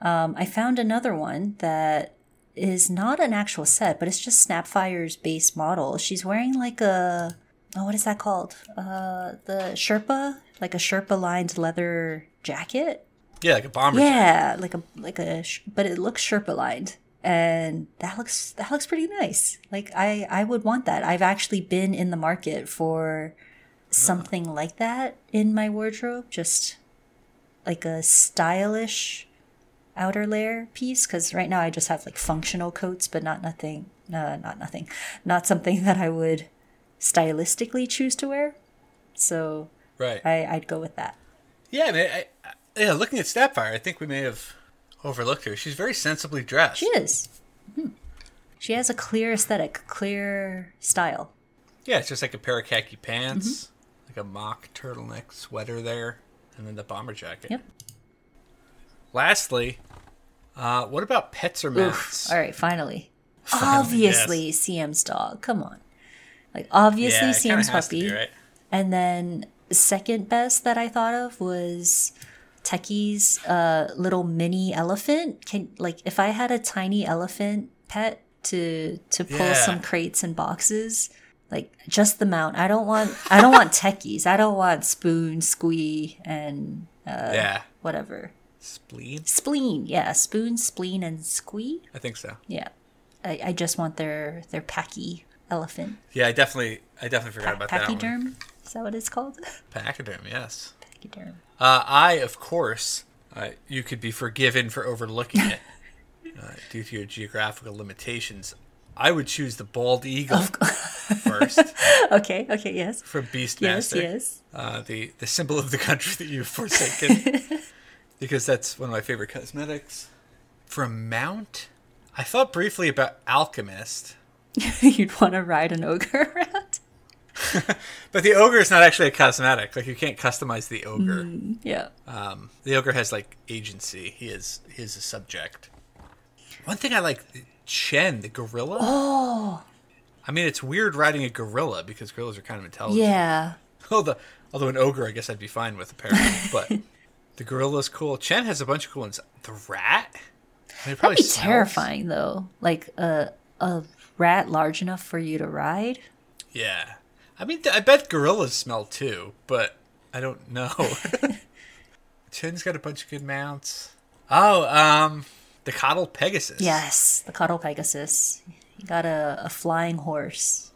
Speaker 2: Um, I found another one that is not an actual set, but it's just Snapfire's base model. She's wearing like a oh, what is that called? Uh, the Sherpa, like a Sherpa lined leather jacket.
Speaker 1: Yeah, like a bomber jacket.
Speaker 2: Yeah, like a like a, but it looks Sherpa lined, and that looks that looks pretty nice. Like I I would want that. I've actually been in the market for something like that in my wardrobe, just like a stylish outer layer piece. Because right now I just have like functional coats, but not nothing. No, not nothing. Not something (laughs) that I would stylistically choose to wear. So
Speaker 1: Right.
Speaker 2: I, I'd go with that.
Speaker 1: Yeah, and I, I, yeah. Looking at Snapfire, I think we may have overlooked her. She's very sensibly dressed.
Speaker 2: She is. Mhm. She has a clear aesthetic, clear style.
Speaker 1: Yeah, it's just like a pair of khaki pants,
Speaker 2: Mm-hmm.
Speaker 1: like a mock turtleneck sweater there, and then the bomber jacket.
Speaker 2: Yep.
Speaker 1: Lastly, uh, what about pets or mounts?
Speaker 2: All right, finally.
Speaker 1: Finally,
Speaker 2: obviously, CM's dog. Come on. Like, obviously,
Speaker 1: yeah,
Speaker 2: CM's puppy.
Speaker 1: be, right?
Speaker 2: And then, second best that I thought of was Techies' uh, little mini elephant. Can Like, if I had a tiny elephant pet to to pull
Speaker 1: Yeah.
Speaker 2: some crates and boxes, like just the mount. I don't want I don't want techies. I don't want spoon, squee, and uh,
Speaker 1: yeah,
Speaker 2: whatever.
Speaker 1: spleen.
Speaker 2: Spleen, yeah, spoon, spleen, and squee.
Speaker 1: I think so.
Speaker 2: Yeah, I, I just want their their packy elephant.
Speaker 1: Yeah, I definitely, I definitely forgot about that one.
Speaker 2: Pachyderm, is that what it's called? (laughs)
Speaker 1: Pachyderm, yes.
Speaker 2: Pachyderm.
Speaker 1: Uh, I, of course, uh, you could be forgiven for overlooking it (laughs) uh, due to your geographical limitations. I would choose the bald eagle first (laughs)
Speaker 2: Okay, okay, yes,
Speaker 1: from Beastmaster.
Speaker 2: yes, yes.
Speaker 1: uh, the the symbol of the country that you've forsaken, (laughs) because that's one of my favorite cosmetics. From Mount, I thought briefly about Alchemist,
Speaker 2: You'd want to ride an ogre around. (laughs)
Speaker 1: but the ogre is not actually a cosmetic. Like you can't customize the ogre.
Speaker 2: Yeah.
Speaker 1: Um, the ogre has like agency. He is he is a subject. One thing I like, Chen, the gorilla.
Speaker 2: Oh,
Speaker 1: I mean, it's weird riding a gorilla because gorillas are kind of intelligent.
Speaker 2: yeah. (laughs)
Speaker 1: Although, although an ogre, I guess I'd be fine with apparently. (laughs) But the gorilla's cool. Chen has a bunch of cool ones. The rat. I mean, probably
Speaker 2: That'd be
Speaker 1: smells.
Speaker 2: terrifying though. Like a a rat large enough for you to ride.
Speaker 1: Yeah. I mean, I bet gorillas smell too, but I don't know. (laughs) Chen's got a bunch of good mounts. Oh, um, the Coddle Pegasus.
Speaker 2: Yes, the Cuddle Pegasus. You got a, a flying horse.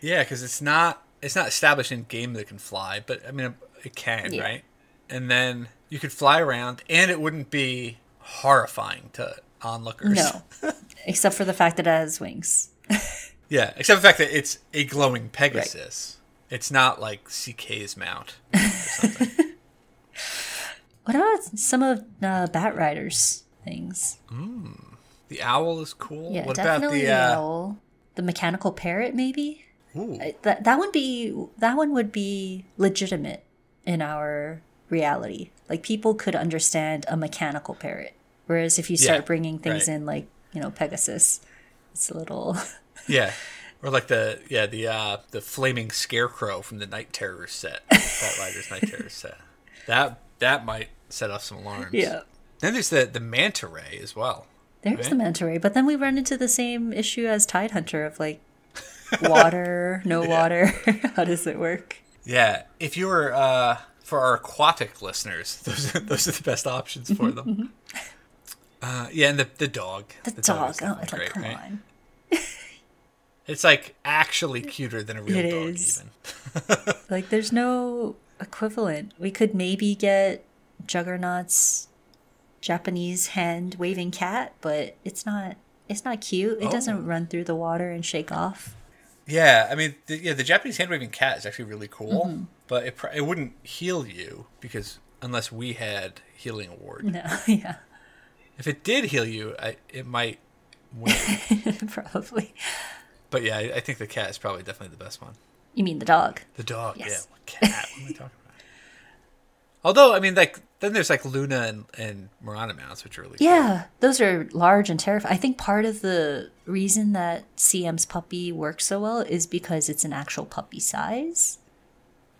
Speaker 1: Yeah, because it's not it's not established in game that it can fly, but I mean it can,
Speaker 2: Yeah.
Speaker 1: right? And then you could fly around, and it wouldn't be horrifying to onlookers.
Speaker 2: No, (laughs) except for the fact that it has wings. (laughs)
Speaker 1: Yeah, except the fact that it's a glowing Pegasus. It's not like CK's mount. or. (laughs)
Speaker 2: What about some of uh, Batrider's things?
Speaker 1: the owl is cool.
Speaker 2: Yeah,
Speaker 1: what
Speaker 2: definitely
Speaker 1: the?
Speaker 2: the
Speaker 1: Uh,
Speaker 2: owl. The mechanical parrot, maybe.
Speaker 1: ooh,
Speaker 2: I- That that would be that one would be legitimate in our reality. Like people could understand a mechanical parrot, whereas if you start
Speaker 1: Yeah,
Speaker 2: bringing things
Speaker 1: right.
Speaker 2: in like you know Pegasus, it's a little (laughs)
Speaker 1: yeah, or like the yeah the uh the flaming scarecrow from the Night Terror set, (laughs) Batrider's Night Terror set. That that might set off some alarms. Yeah. Then there's the the manta ray as well.
Speaker 2: There's
Speaker 1: Right.
Speaker 2: the manta ray, but then we run into the same issue as Tide Hunter of like water, (laughs) no water. (laughs) How does it work?
Speaker 1: Yeah, if you were uh, for our aquatic listeners, those are, those are the best options for them. Uh, yeah, and the the dog.
Speaker 2: The,
Speaker 1: is
Speaker 2: dog. Oh, like,
Speaker 1: great,
Speaker 2: come
Speaker 1: right?
Speaker 2: on.
Speaker 1: It's like actually cuter than a real
Speaker 2: It
Speaker 1: dog,
Speaker 2: is.
Speaker 1: even. (laughs)
Speaker 2: Like, there's no equivalent. We could maybe get Juggernaut's Japanese hand waving cat, but it's not. It's not cute. It
Speaker 1: Oh.
Speaker 2: doesn't run through the water and shake off.
Speaker 1: Yeah, I mean, the, yeah, the Japanese hand waving cat is actually really cool,
Speaker 2: Mm-hmm.
Speaker 1: but it it wouldn't heal you because unless we had healing award.
Speaker 2: No, (laughs) yeah,
Speaker 1: If it did heal you, I, it might win. (laughs)
Speaker 2: probably.
Speaker 1: But yeah, I, I think the cat is probably definitely the best one.
Speaker 2: You mean the dog?
Speaker 1: The dog,
Speaker 2: Yes.
Speaker 1: yeah, what cat. What am I talking about? (laughs) Although, I mean, like then there's like Luna and and Mirana mounts, which are really cool.
Speaker 2: Yeah, those are large and terrifying. I think part of the reason that CM's puppy works so well is because it's an actual puppy size.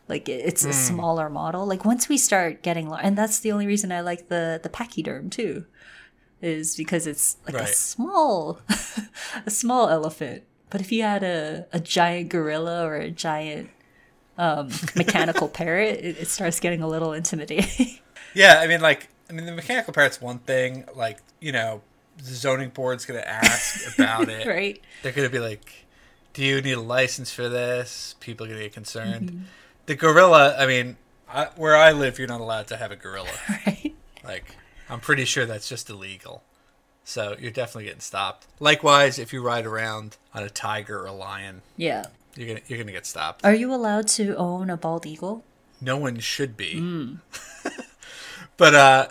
Speaker 2: Like it's
Speaker 1: Hmm.
Speaker 2: a smaller model. Like once we start getting, lar- and that's the only reason I like the the pachyderm too, is because it's like a small, (laughs) a small elephant. But if you had a a giant gorilla or a giant um, mechanical (laughs) parrot, it, it starts getting a little intimidating. (laughs)
Speaker 1: Yeah, I mean, like, I mean, the mechanical parrot's one thing. Like, you know, the zoning board's gonna ask about (laughs) it.
Speaker 2: right?
Speaker 1: They're gonna be like, "Do you need a license for this?" People are gonna get concerned.
Speaker 2: Mm-hmm.
Speaker 1: The gorilla, I mean, I, where I live, you're not allowed to have a gorilla.
Speaker 2: Right.
Speaker 1: Like, I'm pretty sure that's just illegal. So you're definitely getting stopped. Likewise, if you ride around on a tiger or a lion,
Speaker 2: Yeah.
Speaker 1: you're gonna you're gonna get stopped.
Speaker 2: Are you allowed to own a bald eagle?
Speaker 1: No one should be.
Speaker 2: Hmm. (laughs)
Speaker 1: but uh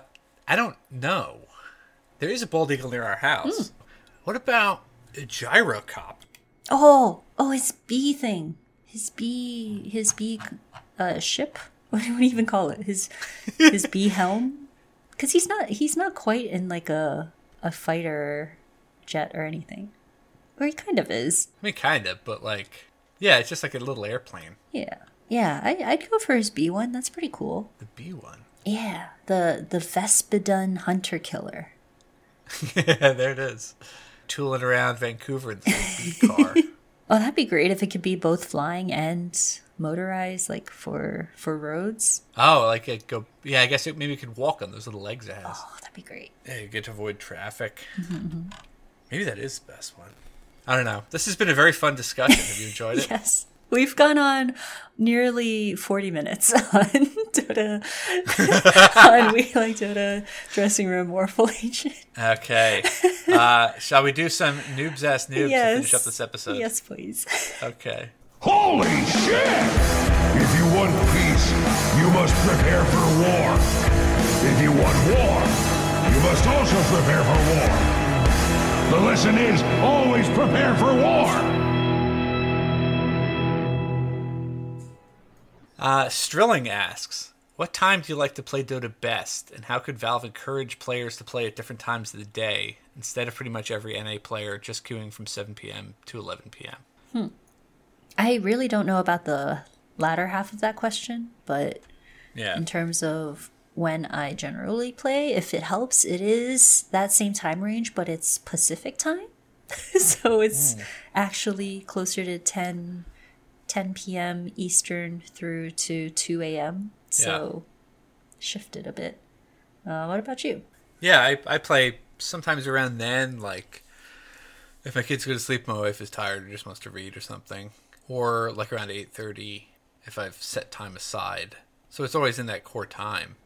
Speaker 1: I don't know. There is a bald eagle near our house. What about a gyrocop?
Speaker 2: Oh, oh, his bee thing, his bee, his bee uh, ship. (laughs) What do you even call it? His his (laughs) bee helm. Because he's not he's not quite in like a a fighter jet or anything, or he kind of is.
Speaker 1: I mean, kind of, but like, yeah, it's just like a little airplane.
Speaker 2: Yeah, yeah. I I'd go for his B one. That's pretty cool.
Speaker 1: The B one.
Speaker 2: Yeah, the the Vespidun hunter killer. (laughs)
Speaker 1: yeah, there it is. Tooling around Vancouver in bee (laughs) car.
Speaker 2: Oh, that'd be great if it could be both flying and motorized, like for for roads.
Speaker 1: oh, like it go. Yeah, I guess it maybe it could walk on those little legs it has.
Speaker 2: Oh, that'd be great.
Speaker 1: Yeah, you get to avoid traffic.
Speaker 2: Mm-hmm,
Speaker 1: Maybe that is the best one. I don't know. This has been a very fun discussion. Have you enjoyed it? (laughs)
Speaker 2: Yes. We've gone on nearly 40 minutes (laughs) on Dota, (laughs) on We Like Dota Dressing Room Morphle Agent.
Speaker 1: Okay. Uh, shall we do some noobs ass noobs
Speaker 2: yes.
Speaker 1: to finish up this episode?
Speaker 2: Yes, please.
Speaker 1: Okay.
Speaker 5: Holy shit! If you want peace, you must prepare for war. If you want war, you must also prepare for war. The lesson is always prepare for war.
Speaker 1: Uh, Strilling asks, what time do you like to play Dota best, and how could Valve encourage players to play at different times of the day instead of pretty much every NA player just queuing from 7 p.m. to 11 p.m.?
Speaker 2: I really don't know about the latter half of that question, but
Speaker 1: Yeah.
Speaker 2: in terms of when I generally play, if it helps, it is that same time range, but it's Pacific time. (laughs) so it's actually closer to 10, 10 p.m. Eastern through to 2 a.m. So shifted a bit. Uh, what about you?
Speaker 1: Yeah, I, I play sometimes around then, like if my kids go to sleep, my wife is tired or just wants to read or something, or like around eight thirty if I've set time aside. So it's always in that core time.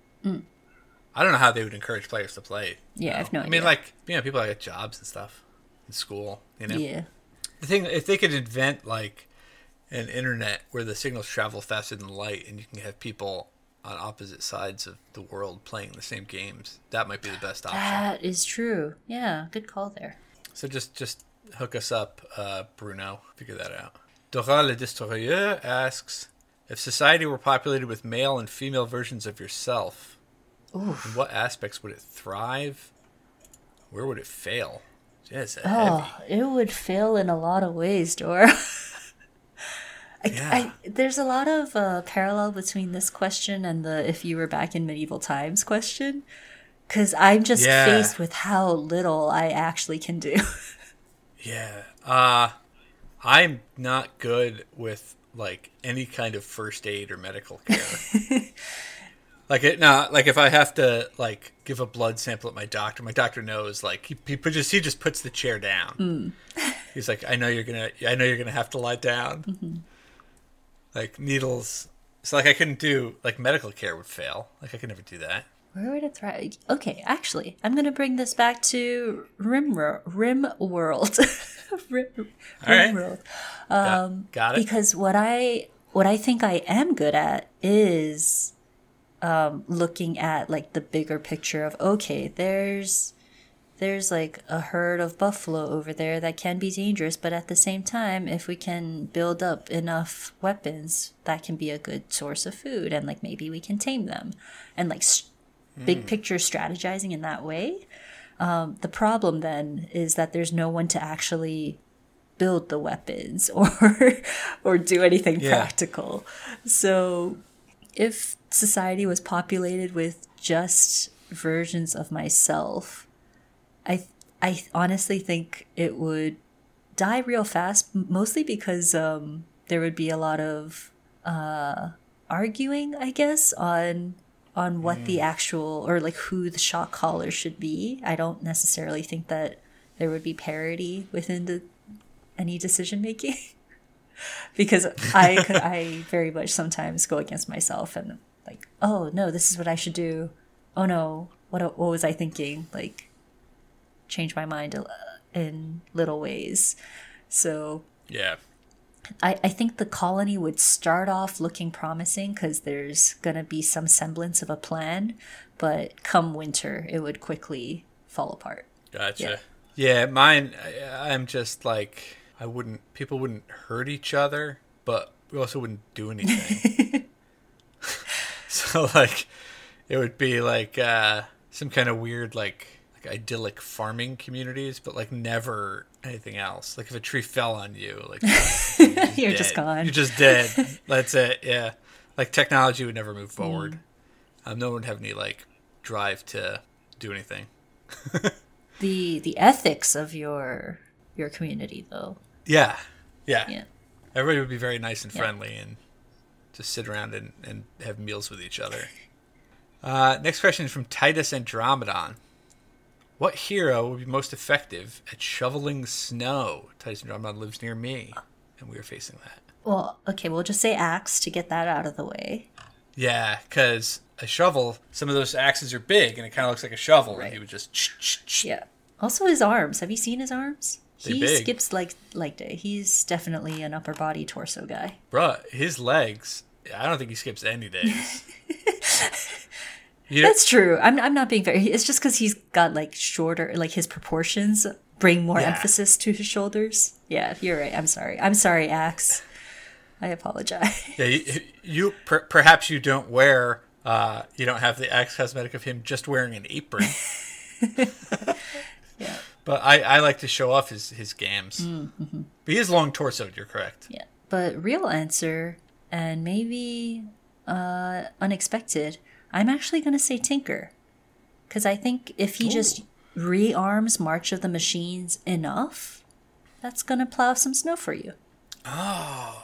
Speaker 1: I don't know how they would encourage players to play.
Speaker 2: Yeah, I have no
Speaker 1: I mean, like you know, people get jobs and stuff in school. You know,
Speaker 2: Yeah.
Speaker 1: the thing if they could invent like an internet where the signals travel faster than light and you can have people on opposite sides of the world playing the same games, that might be the best option.
Speaker 2: That is true. Yeah, good call there.
Speaker 1: So just just hook us up, uh, Bruno. Figure that out. Dora le Destroyeur asks if society were populated with male and female versions of yourself, in what aspects would it thrive? Where would it fail?
Speaker 2: Oh,
Speaker 1: heavy.
Speaker 2: it would fail in a lot of ways, Dora. (laughs) I,
Speaker 1: Yeah.
Speaker 2: I, there's a lot of uh, parallel between this question and the if you were back in medieval times question. Because I'm just
Speaker 1: Yeah.
Speaker 2: faced with how little I actually can do. (laughs)
Speaker 1: Yeah. Uh I'm not good with like any kind of first aid or medical (laughs) care. Like it, no, like if I have to like give a blood sample at my doctor, my doctor knows. Like he, he just he just puts the chair down. Hmm. He's like, I know you're gonna, I know you're gonna have to lie down. Mm-hmm. Like needles. So like I couldn't do like medical care would fail. Like I could never do that.
Speaker 2: Where would it thrive? Okay, actually, I'm gonna bring this back to Rim Rim World. (laughs) Rim, Rim
Speaker 1: right. Um, got, got it.
Speaker 2: Because what I what I think I am good at is um, looking at like the bigger picture of okay, there's there's like a herd of buffalo over there that can be dangerous, but at the same time, if we can build up enough weapons, that can be a good source of food, and like maybe we can tame them, and like s big picture strategizing in that way. Um, the problem then is that there's no one to actually build the weapons (laughs) or or do anything
Speaker 1: Yeah.
Speaker 2: practical. So if society was populated with just versions of myself, I I honestly think it would die real fast, mostly because um, there would be a lot of uh, arguing, I guess, on on what the mm. actual or like who the shot caller should be. I don't necessarily think that there would be parity within the any decision making. (laughs) Because I could, I (laughs) very much sometimes go against myself and like oh no this is what I should do. Oh no what what was I thinking? Like change my mind in little ways. So
Speaker 1: Yeah.
Speaker 2: I, I think the colony would start off looking promising because there's going to be some semblance of a plan, but come winter, it would quickly fall apart.
Speaker 1: Gotcha. Yeah, mine. I, I'm just like I wouldn't. People wouldn't hurt each other, but we also wouldn't do anything. (laughs) (laughs) so like, it would be like uh, some kind of weird like like idyllic farming communities, but like never anything else. Like if a tree fell on you, like (laughs)
Speaker 2: You're
Speaker 1: dead.
Speaker 2: just gone.
Speaker 1: You're just dead. That's it. Yeah. Like technology would never move
Speaker 2: Mm.
Speaker 1: forward. Um, no one would have any like drive to do anything. (laughs)
Speaker 2: the the ethics of your your community, though.
Speaker 1: Yeah. Yeah.
Speaker 2: Yeah.
Speaker 1: Everybody would be very nice and friendly and just sit around and, and have meals with each other. Uh, next question is from Titus Andromedon. What hero would be most effective at shoveling snow? Tyson Andromedon lives near me, and we are facing that.
Speaker 2: Well, okay, we'll just say axe to get that out of the way.
Speaker 1: Yeah, because a shovel, some of those axes are big, and it kind of looks like a shovel,
Speaker 2: Right.
Speaker 1: and he would just. ch- ch- ch-
Speaker 2: Yeah. Also, his arms. Have you seen his arms?
Speaker 1: They
Speaker 2: He
Speaker 1: big.
Speaker 2: skips like like day. He's definitely an upper body torso guy.
Speaker 1: Bruh, his legs, I don't think he skips any days. (laughs)
Speaker 2: That's true. I'm I'm not being very. It's just because he's got like shorter, like his proportions bring more
Speaker 1: Yeah.
Speaker 2: emphasis to his shoulders. Yeah, you're right. I'm sorry. I'm sorry, Axe. I apologize. (laughs)
Speaker 1: Yeah, you, you per, perhaps you don't wear, uh, you don't have the Axe cosmetic of him just wearing an apron. (laughs)
Speaker 2: Yeah.
Speaker 1: But I, I like to show off his his gams.
Speaker 2: Mm-hmm.
Speaker 1: But he is long torsoed. You're correct.
Speaker 2: Yeah. But real answer, and maybe uh, unexpected, I'm actually going to say Tinker. Because I think if he just rearms March of the Machines enough, that's going to plow some snow for you.
Speaker 1: Oh,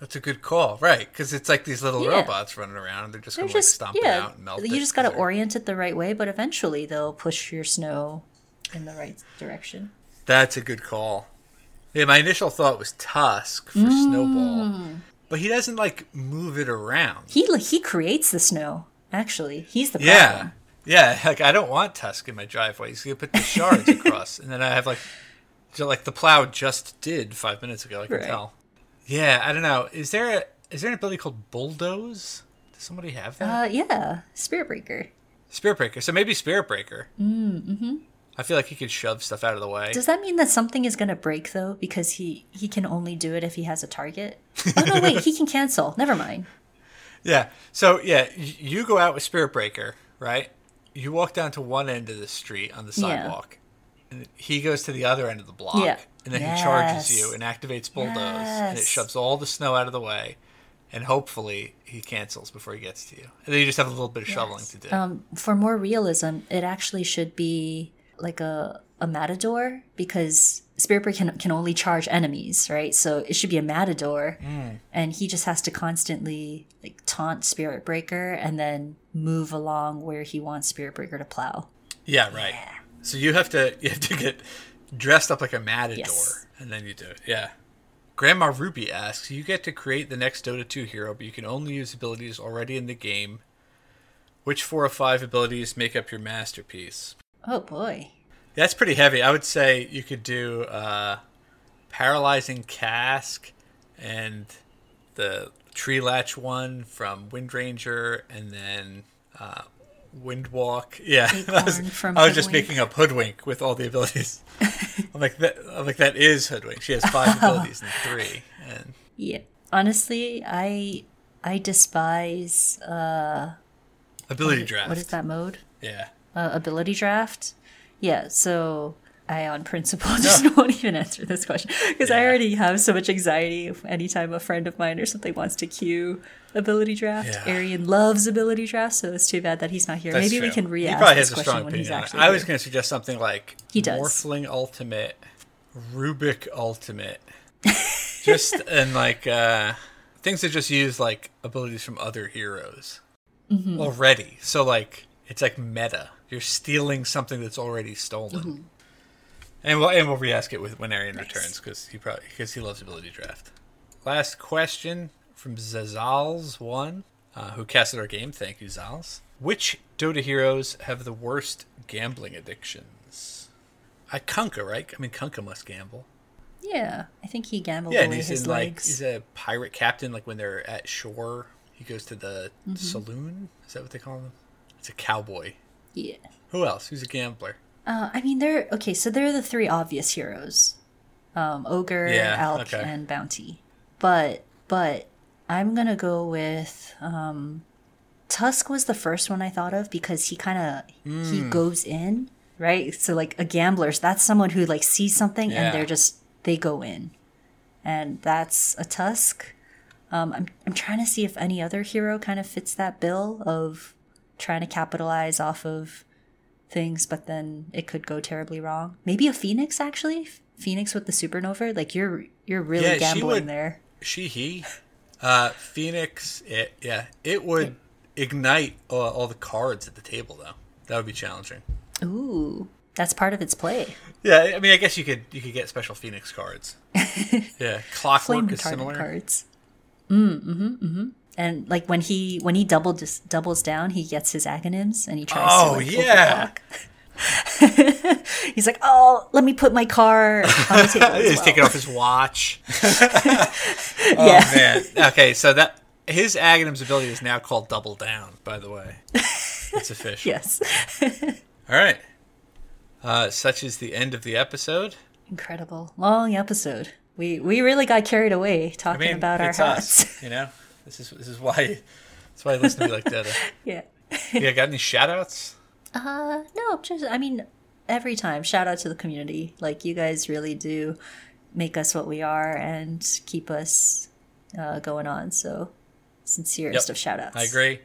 Speaker 1: that's a good call, right? Because it's like these little
Speaker 2: Yeah.
Speaker 1: robots running around. And they're just gonna like
Speaker 2: just,
Speaker 1: stomp it out and melt
Speaker 2: you
Speaker 1: it.
Speaker 2: just got to orient it the right way, but eventually they'll push your snow in the right direction.
Speaker 1: That's a good call. Yeah, my initial thought was Tusk for
Speaker 2: Mm.
Speaker 1: Snowball, but he doesn't like move it around.
Speaker 2: He he creates the snow. Actually, he's the problem.
Speaker 1: Yeah, Yeah, like I don't want Tusk in my driveway. He's gonna put the shards (laughs) across, and then I have like, so like the plow just did five minutes ago. I can
Speaker 2: Right.
Speaker 1: tell. Yeah, I don't know. Is there a is there an ability called bulldoze? Does somebody have that?
Speaker 2: Uh, yeah, Spirit Breaker.
Speaker 1: Spirit breaker. So maybe Spirit breaker. Mm-hmm. I feel like he could shove stuff out of the way.
Speaker 2: Does that mean that something is going to break though? Because he he can only do it if he has a target. Oh no, wait, he can cancel. Never mind.
Speaker 1: Yeah. So yeah, you go out with Spirit Breaker, right? You walk down to one end of the street on the
Speaker 2: Yeah.
Speaker 1: sidewalk, and he goes to the other end of the block,
Speaker 2: Yeah.
Speaker 1: and then he charges you and activates bulldoze, and it shoves all the snow out of the way, and hopefully he cancels before he gets to you, and then you just have a little bit of shoveling to do.
Speaker 2: Um, for more realism, it actually should be like a a matador because Spirit can can only charge enemies, right? So it should be a matador, hmm. and he just has to constantly like taunt Spirit Breaker and then move along where he wants Spirit Breaker to plow.
Speaker 1: Yeah, right. So you have to you have to get dressed up like a matador,
Speaker 2: Yes.
Speaker 1: and then you do it. Yeah. Grandma Ruby asks, "You get to create the next Dota 2 hero, but you can only use abilities already in the game. Which four or five abilities make up your masterpiece?"
Speaker 2: Oh boy.
Speaker 1: That's pretty heavy. I would say you could do uh, paralyzing cask and the tree latch one from Windranger and then uh, Windwalk. Yeah, (laughs) I was, I was just making up Hoodwink with all the abilities. (laughs) I'm like that. I'm like that is Hoodwink. She has five (laughs) abilities and three, and
Speaker 2: Yeah. Honestly, I I despise uh
Speaker 1: ability draft.
Speaker 2: what is that mode?
Speaker 1: Yeah.
Speaker 2: Uh, ability draft. Yeah, so I, on principle, (laughs) just won't even answer this question because I already have so much anxiety anytime a friend of mine or something wants to queue ability draft.
Speaker 1: Yeah.
Speaker 2: Arian loves ability draft, so it's too bad that he's not here.
Speaker 1: That's
Speaker 2: Maybe we
Speaker 1: true.
Speaker 2: can
Speaker 1: He
Speaker 2: re-ask
Speaker 1: probably
Speaker 2: this
Speaker 1: has a
Speaker 2: question
Speaker 1: strong
Speaker 2: when he's
Speaker 1: opinion. on it.
Speaker 2: actually
Speaker 1: I was going to suggest something like
Speaker 2: He does.
Speaker 1: Morphling Ultimate, Rubick Ultimate, (laughs) just and like uh, things that just use like abilities from other heroes
Speaker 2: Mm-hmm.
Speaker 1: already. So like it's like meta. You're stealing something that's already stolen.
Speaker 2: Mm-hmm.
Speaker 1: And we'll and we'll re-ask it with when Arian returns because he probably because he loves ability draft. Last question from Zazals one, uh, who casted our game. Thank you, Zals. Which Dota heroes have the worst gambling addictions? I Kunkka, right? I mean, Kunkka must gamble.
Speaker 2: Yeah, I think he gambled
Speaker 1: Yeah, and
Speaker 2: away
Speaker 1: he's
Speaker 2: his
Speaker 1: in like he's a pirate captain. Like when they're at shore, he goes to the
Speaker 2: Mm-hmm.
Speaker 1: saloon. Is that what they call them? It's a cowboy.
Speaker 2: Yeah.
Speaker 1: Who else? Who's a gambler?
Speaker 2: Uh, I mean, they're okay. So they're the three obvious heroes: um, ogre,
Speaker 1: Yeah,
Speaker 2: elk,
Speaker 1: okay.
Speaker 2: and bounty. But but I'm gonna go with um, Tusk was the first one I thought of because he kind of he
Speaker 1: Hmm.
Speaker 2: goes in right. So like a gambler's that's someone who like sees something
Speaker 1: Yeah.
Speaker 2: and they're just they go in, and that's a Tusk. Um, I'm I'm trying to see if any other hero kind of fits that bill of trying to capitalize off of things, but then it could go terribly wrong. Maybe a Phoenix actually. Phoenix with the supernova, like you're you're really
Speaker 1: Yeah, she
Speaker 2: gambling
Speaker 1: would-
Speaker 2: there.
Speaker 1: She, he, uh, Phoenix. It, yeah, it would ignite all, all the cards at the table, though. That would be challenging.
Speaker 2: Ooh, that's part of its play.
Speaker 1: Yeah, I mean, I guess you could you could get special Phoenix cards. (laughs) yeah, Clockwork is similar.
Speaker 2: cards. Mm, mm-hmm, mm-hmm. And like when he when he double just doubles down, he gets his Aghanim's and he tries
Speaker 1: Oh,
Speaker 2: to like
Speaker 1: yeah. (laughs)
Speaker 2: He's like, oh, let me put my car on the table. (laughs) as
Speaker 1: He's
Speaker 2: well."
Speaker 1: taking off his watch. (laughs)
Speaker 2: yeah.
Speaker 1: Oh man. Okay, so that his Aghanim's ability is now called Double Down. By the way, it's official.
Speaker 2: Yes.
Speaker 1: All right. Uh, such is the end of the episode.
Speaker 2: Incredible. Long episode. We we really got carried away
Speaker 1: I
Speaker 2: talking
Speaker 1: mean,
Speaker 2: about our hats.
Speaker 1: us. You know, this is this is why that's why I listen to me like that. (laughs)
Speaker 2: yeah.
Speaker 1: Yeah, got any shout outs?
Speaker 2: Uh no, just I mean every time shout out to the community. Like you guys really do make us what we are and keep us uh, going on. So sincerest
Speaker 1: Yep,
Speaker 2: of shout outs.
Speaker 1: I agree.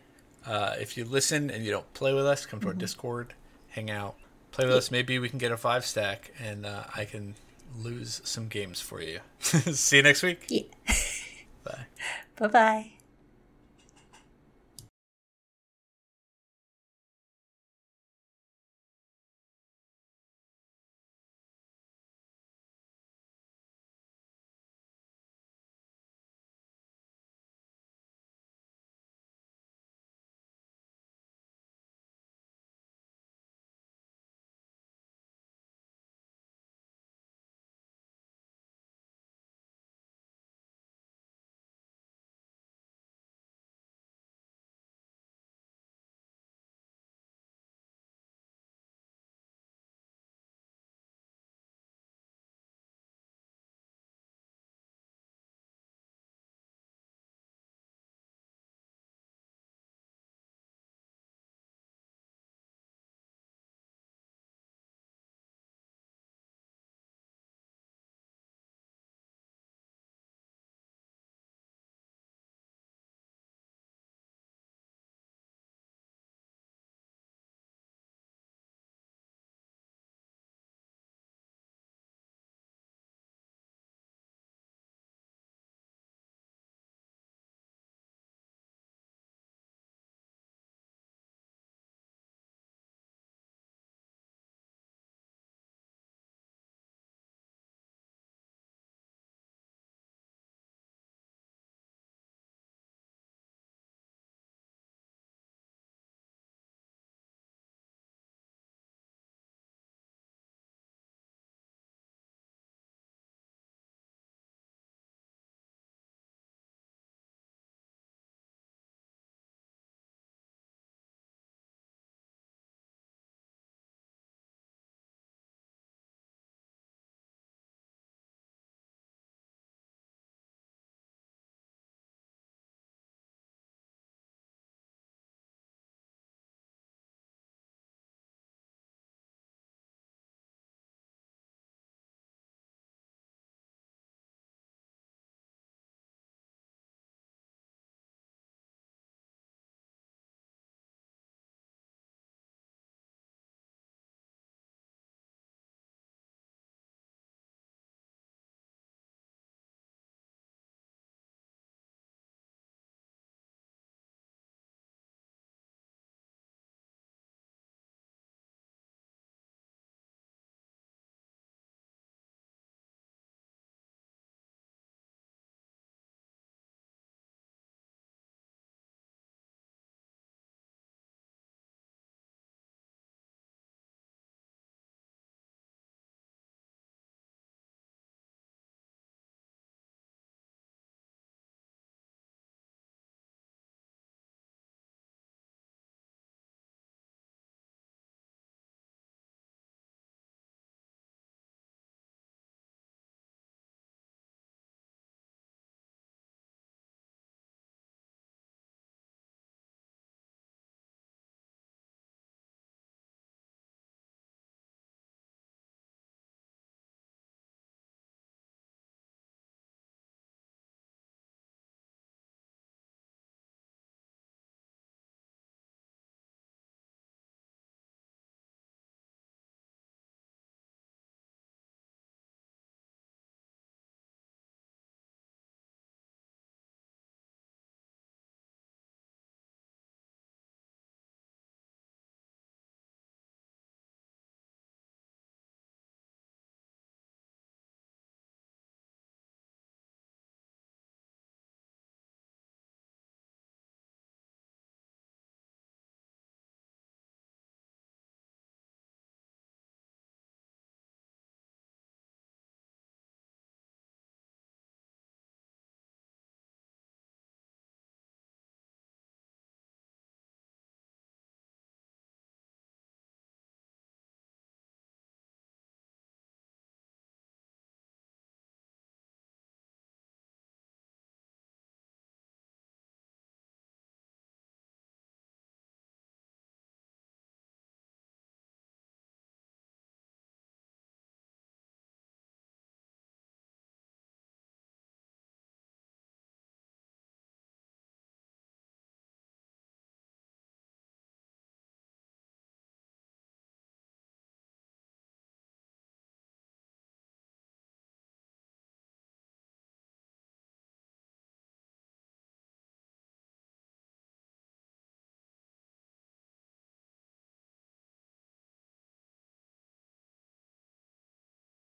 Speaker 1: Uh, if you listen and you don't play with us, come to our
Speaker 2: Mm-hmm.
Speaker 1: Discord, hang out, play with us. Maybe we can get a five stack, and uh, I can lose some games for you. (laughs) See you next week.
Speaker 2: Yeah.
Speaker 1: Bye. (laughs)
Speaker 2: bye bye.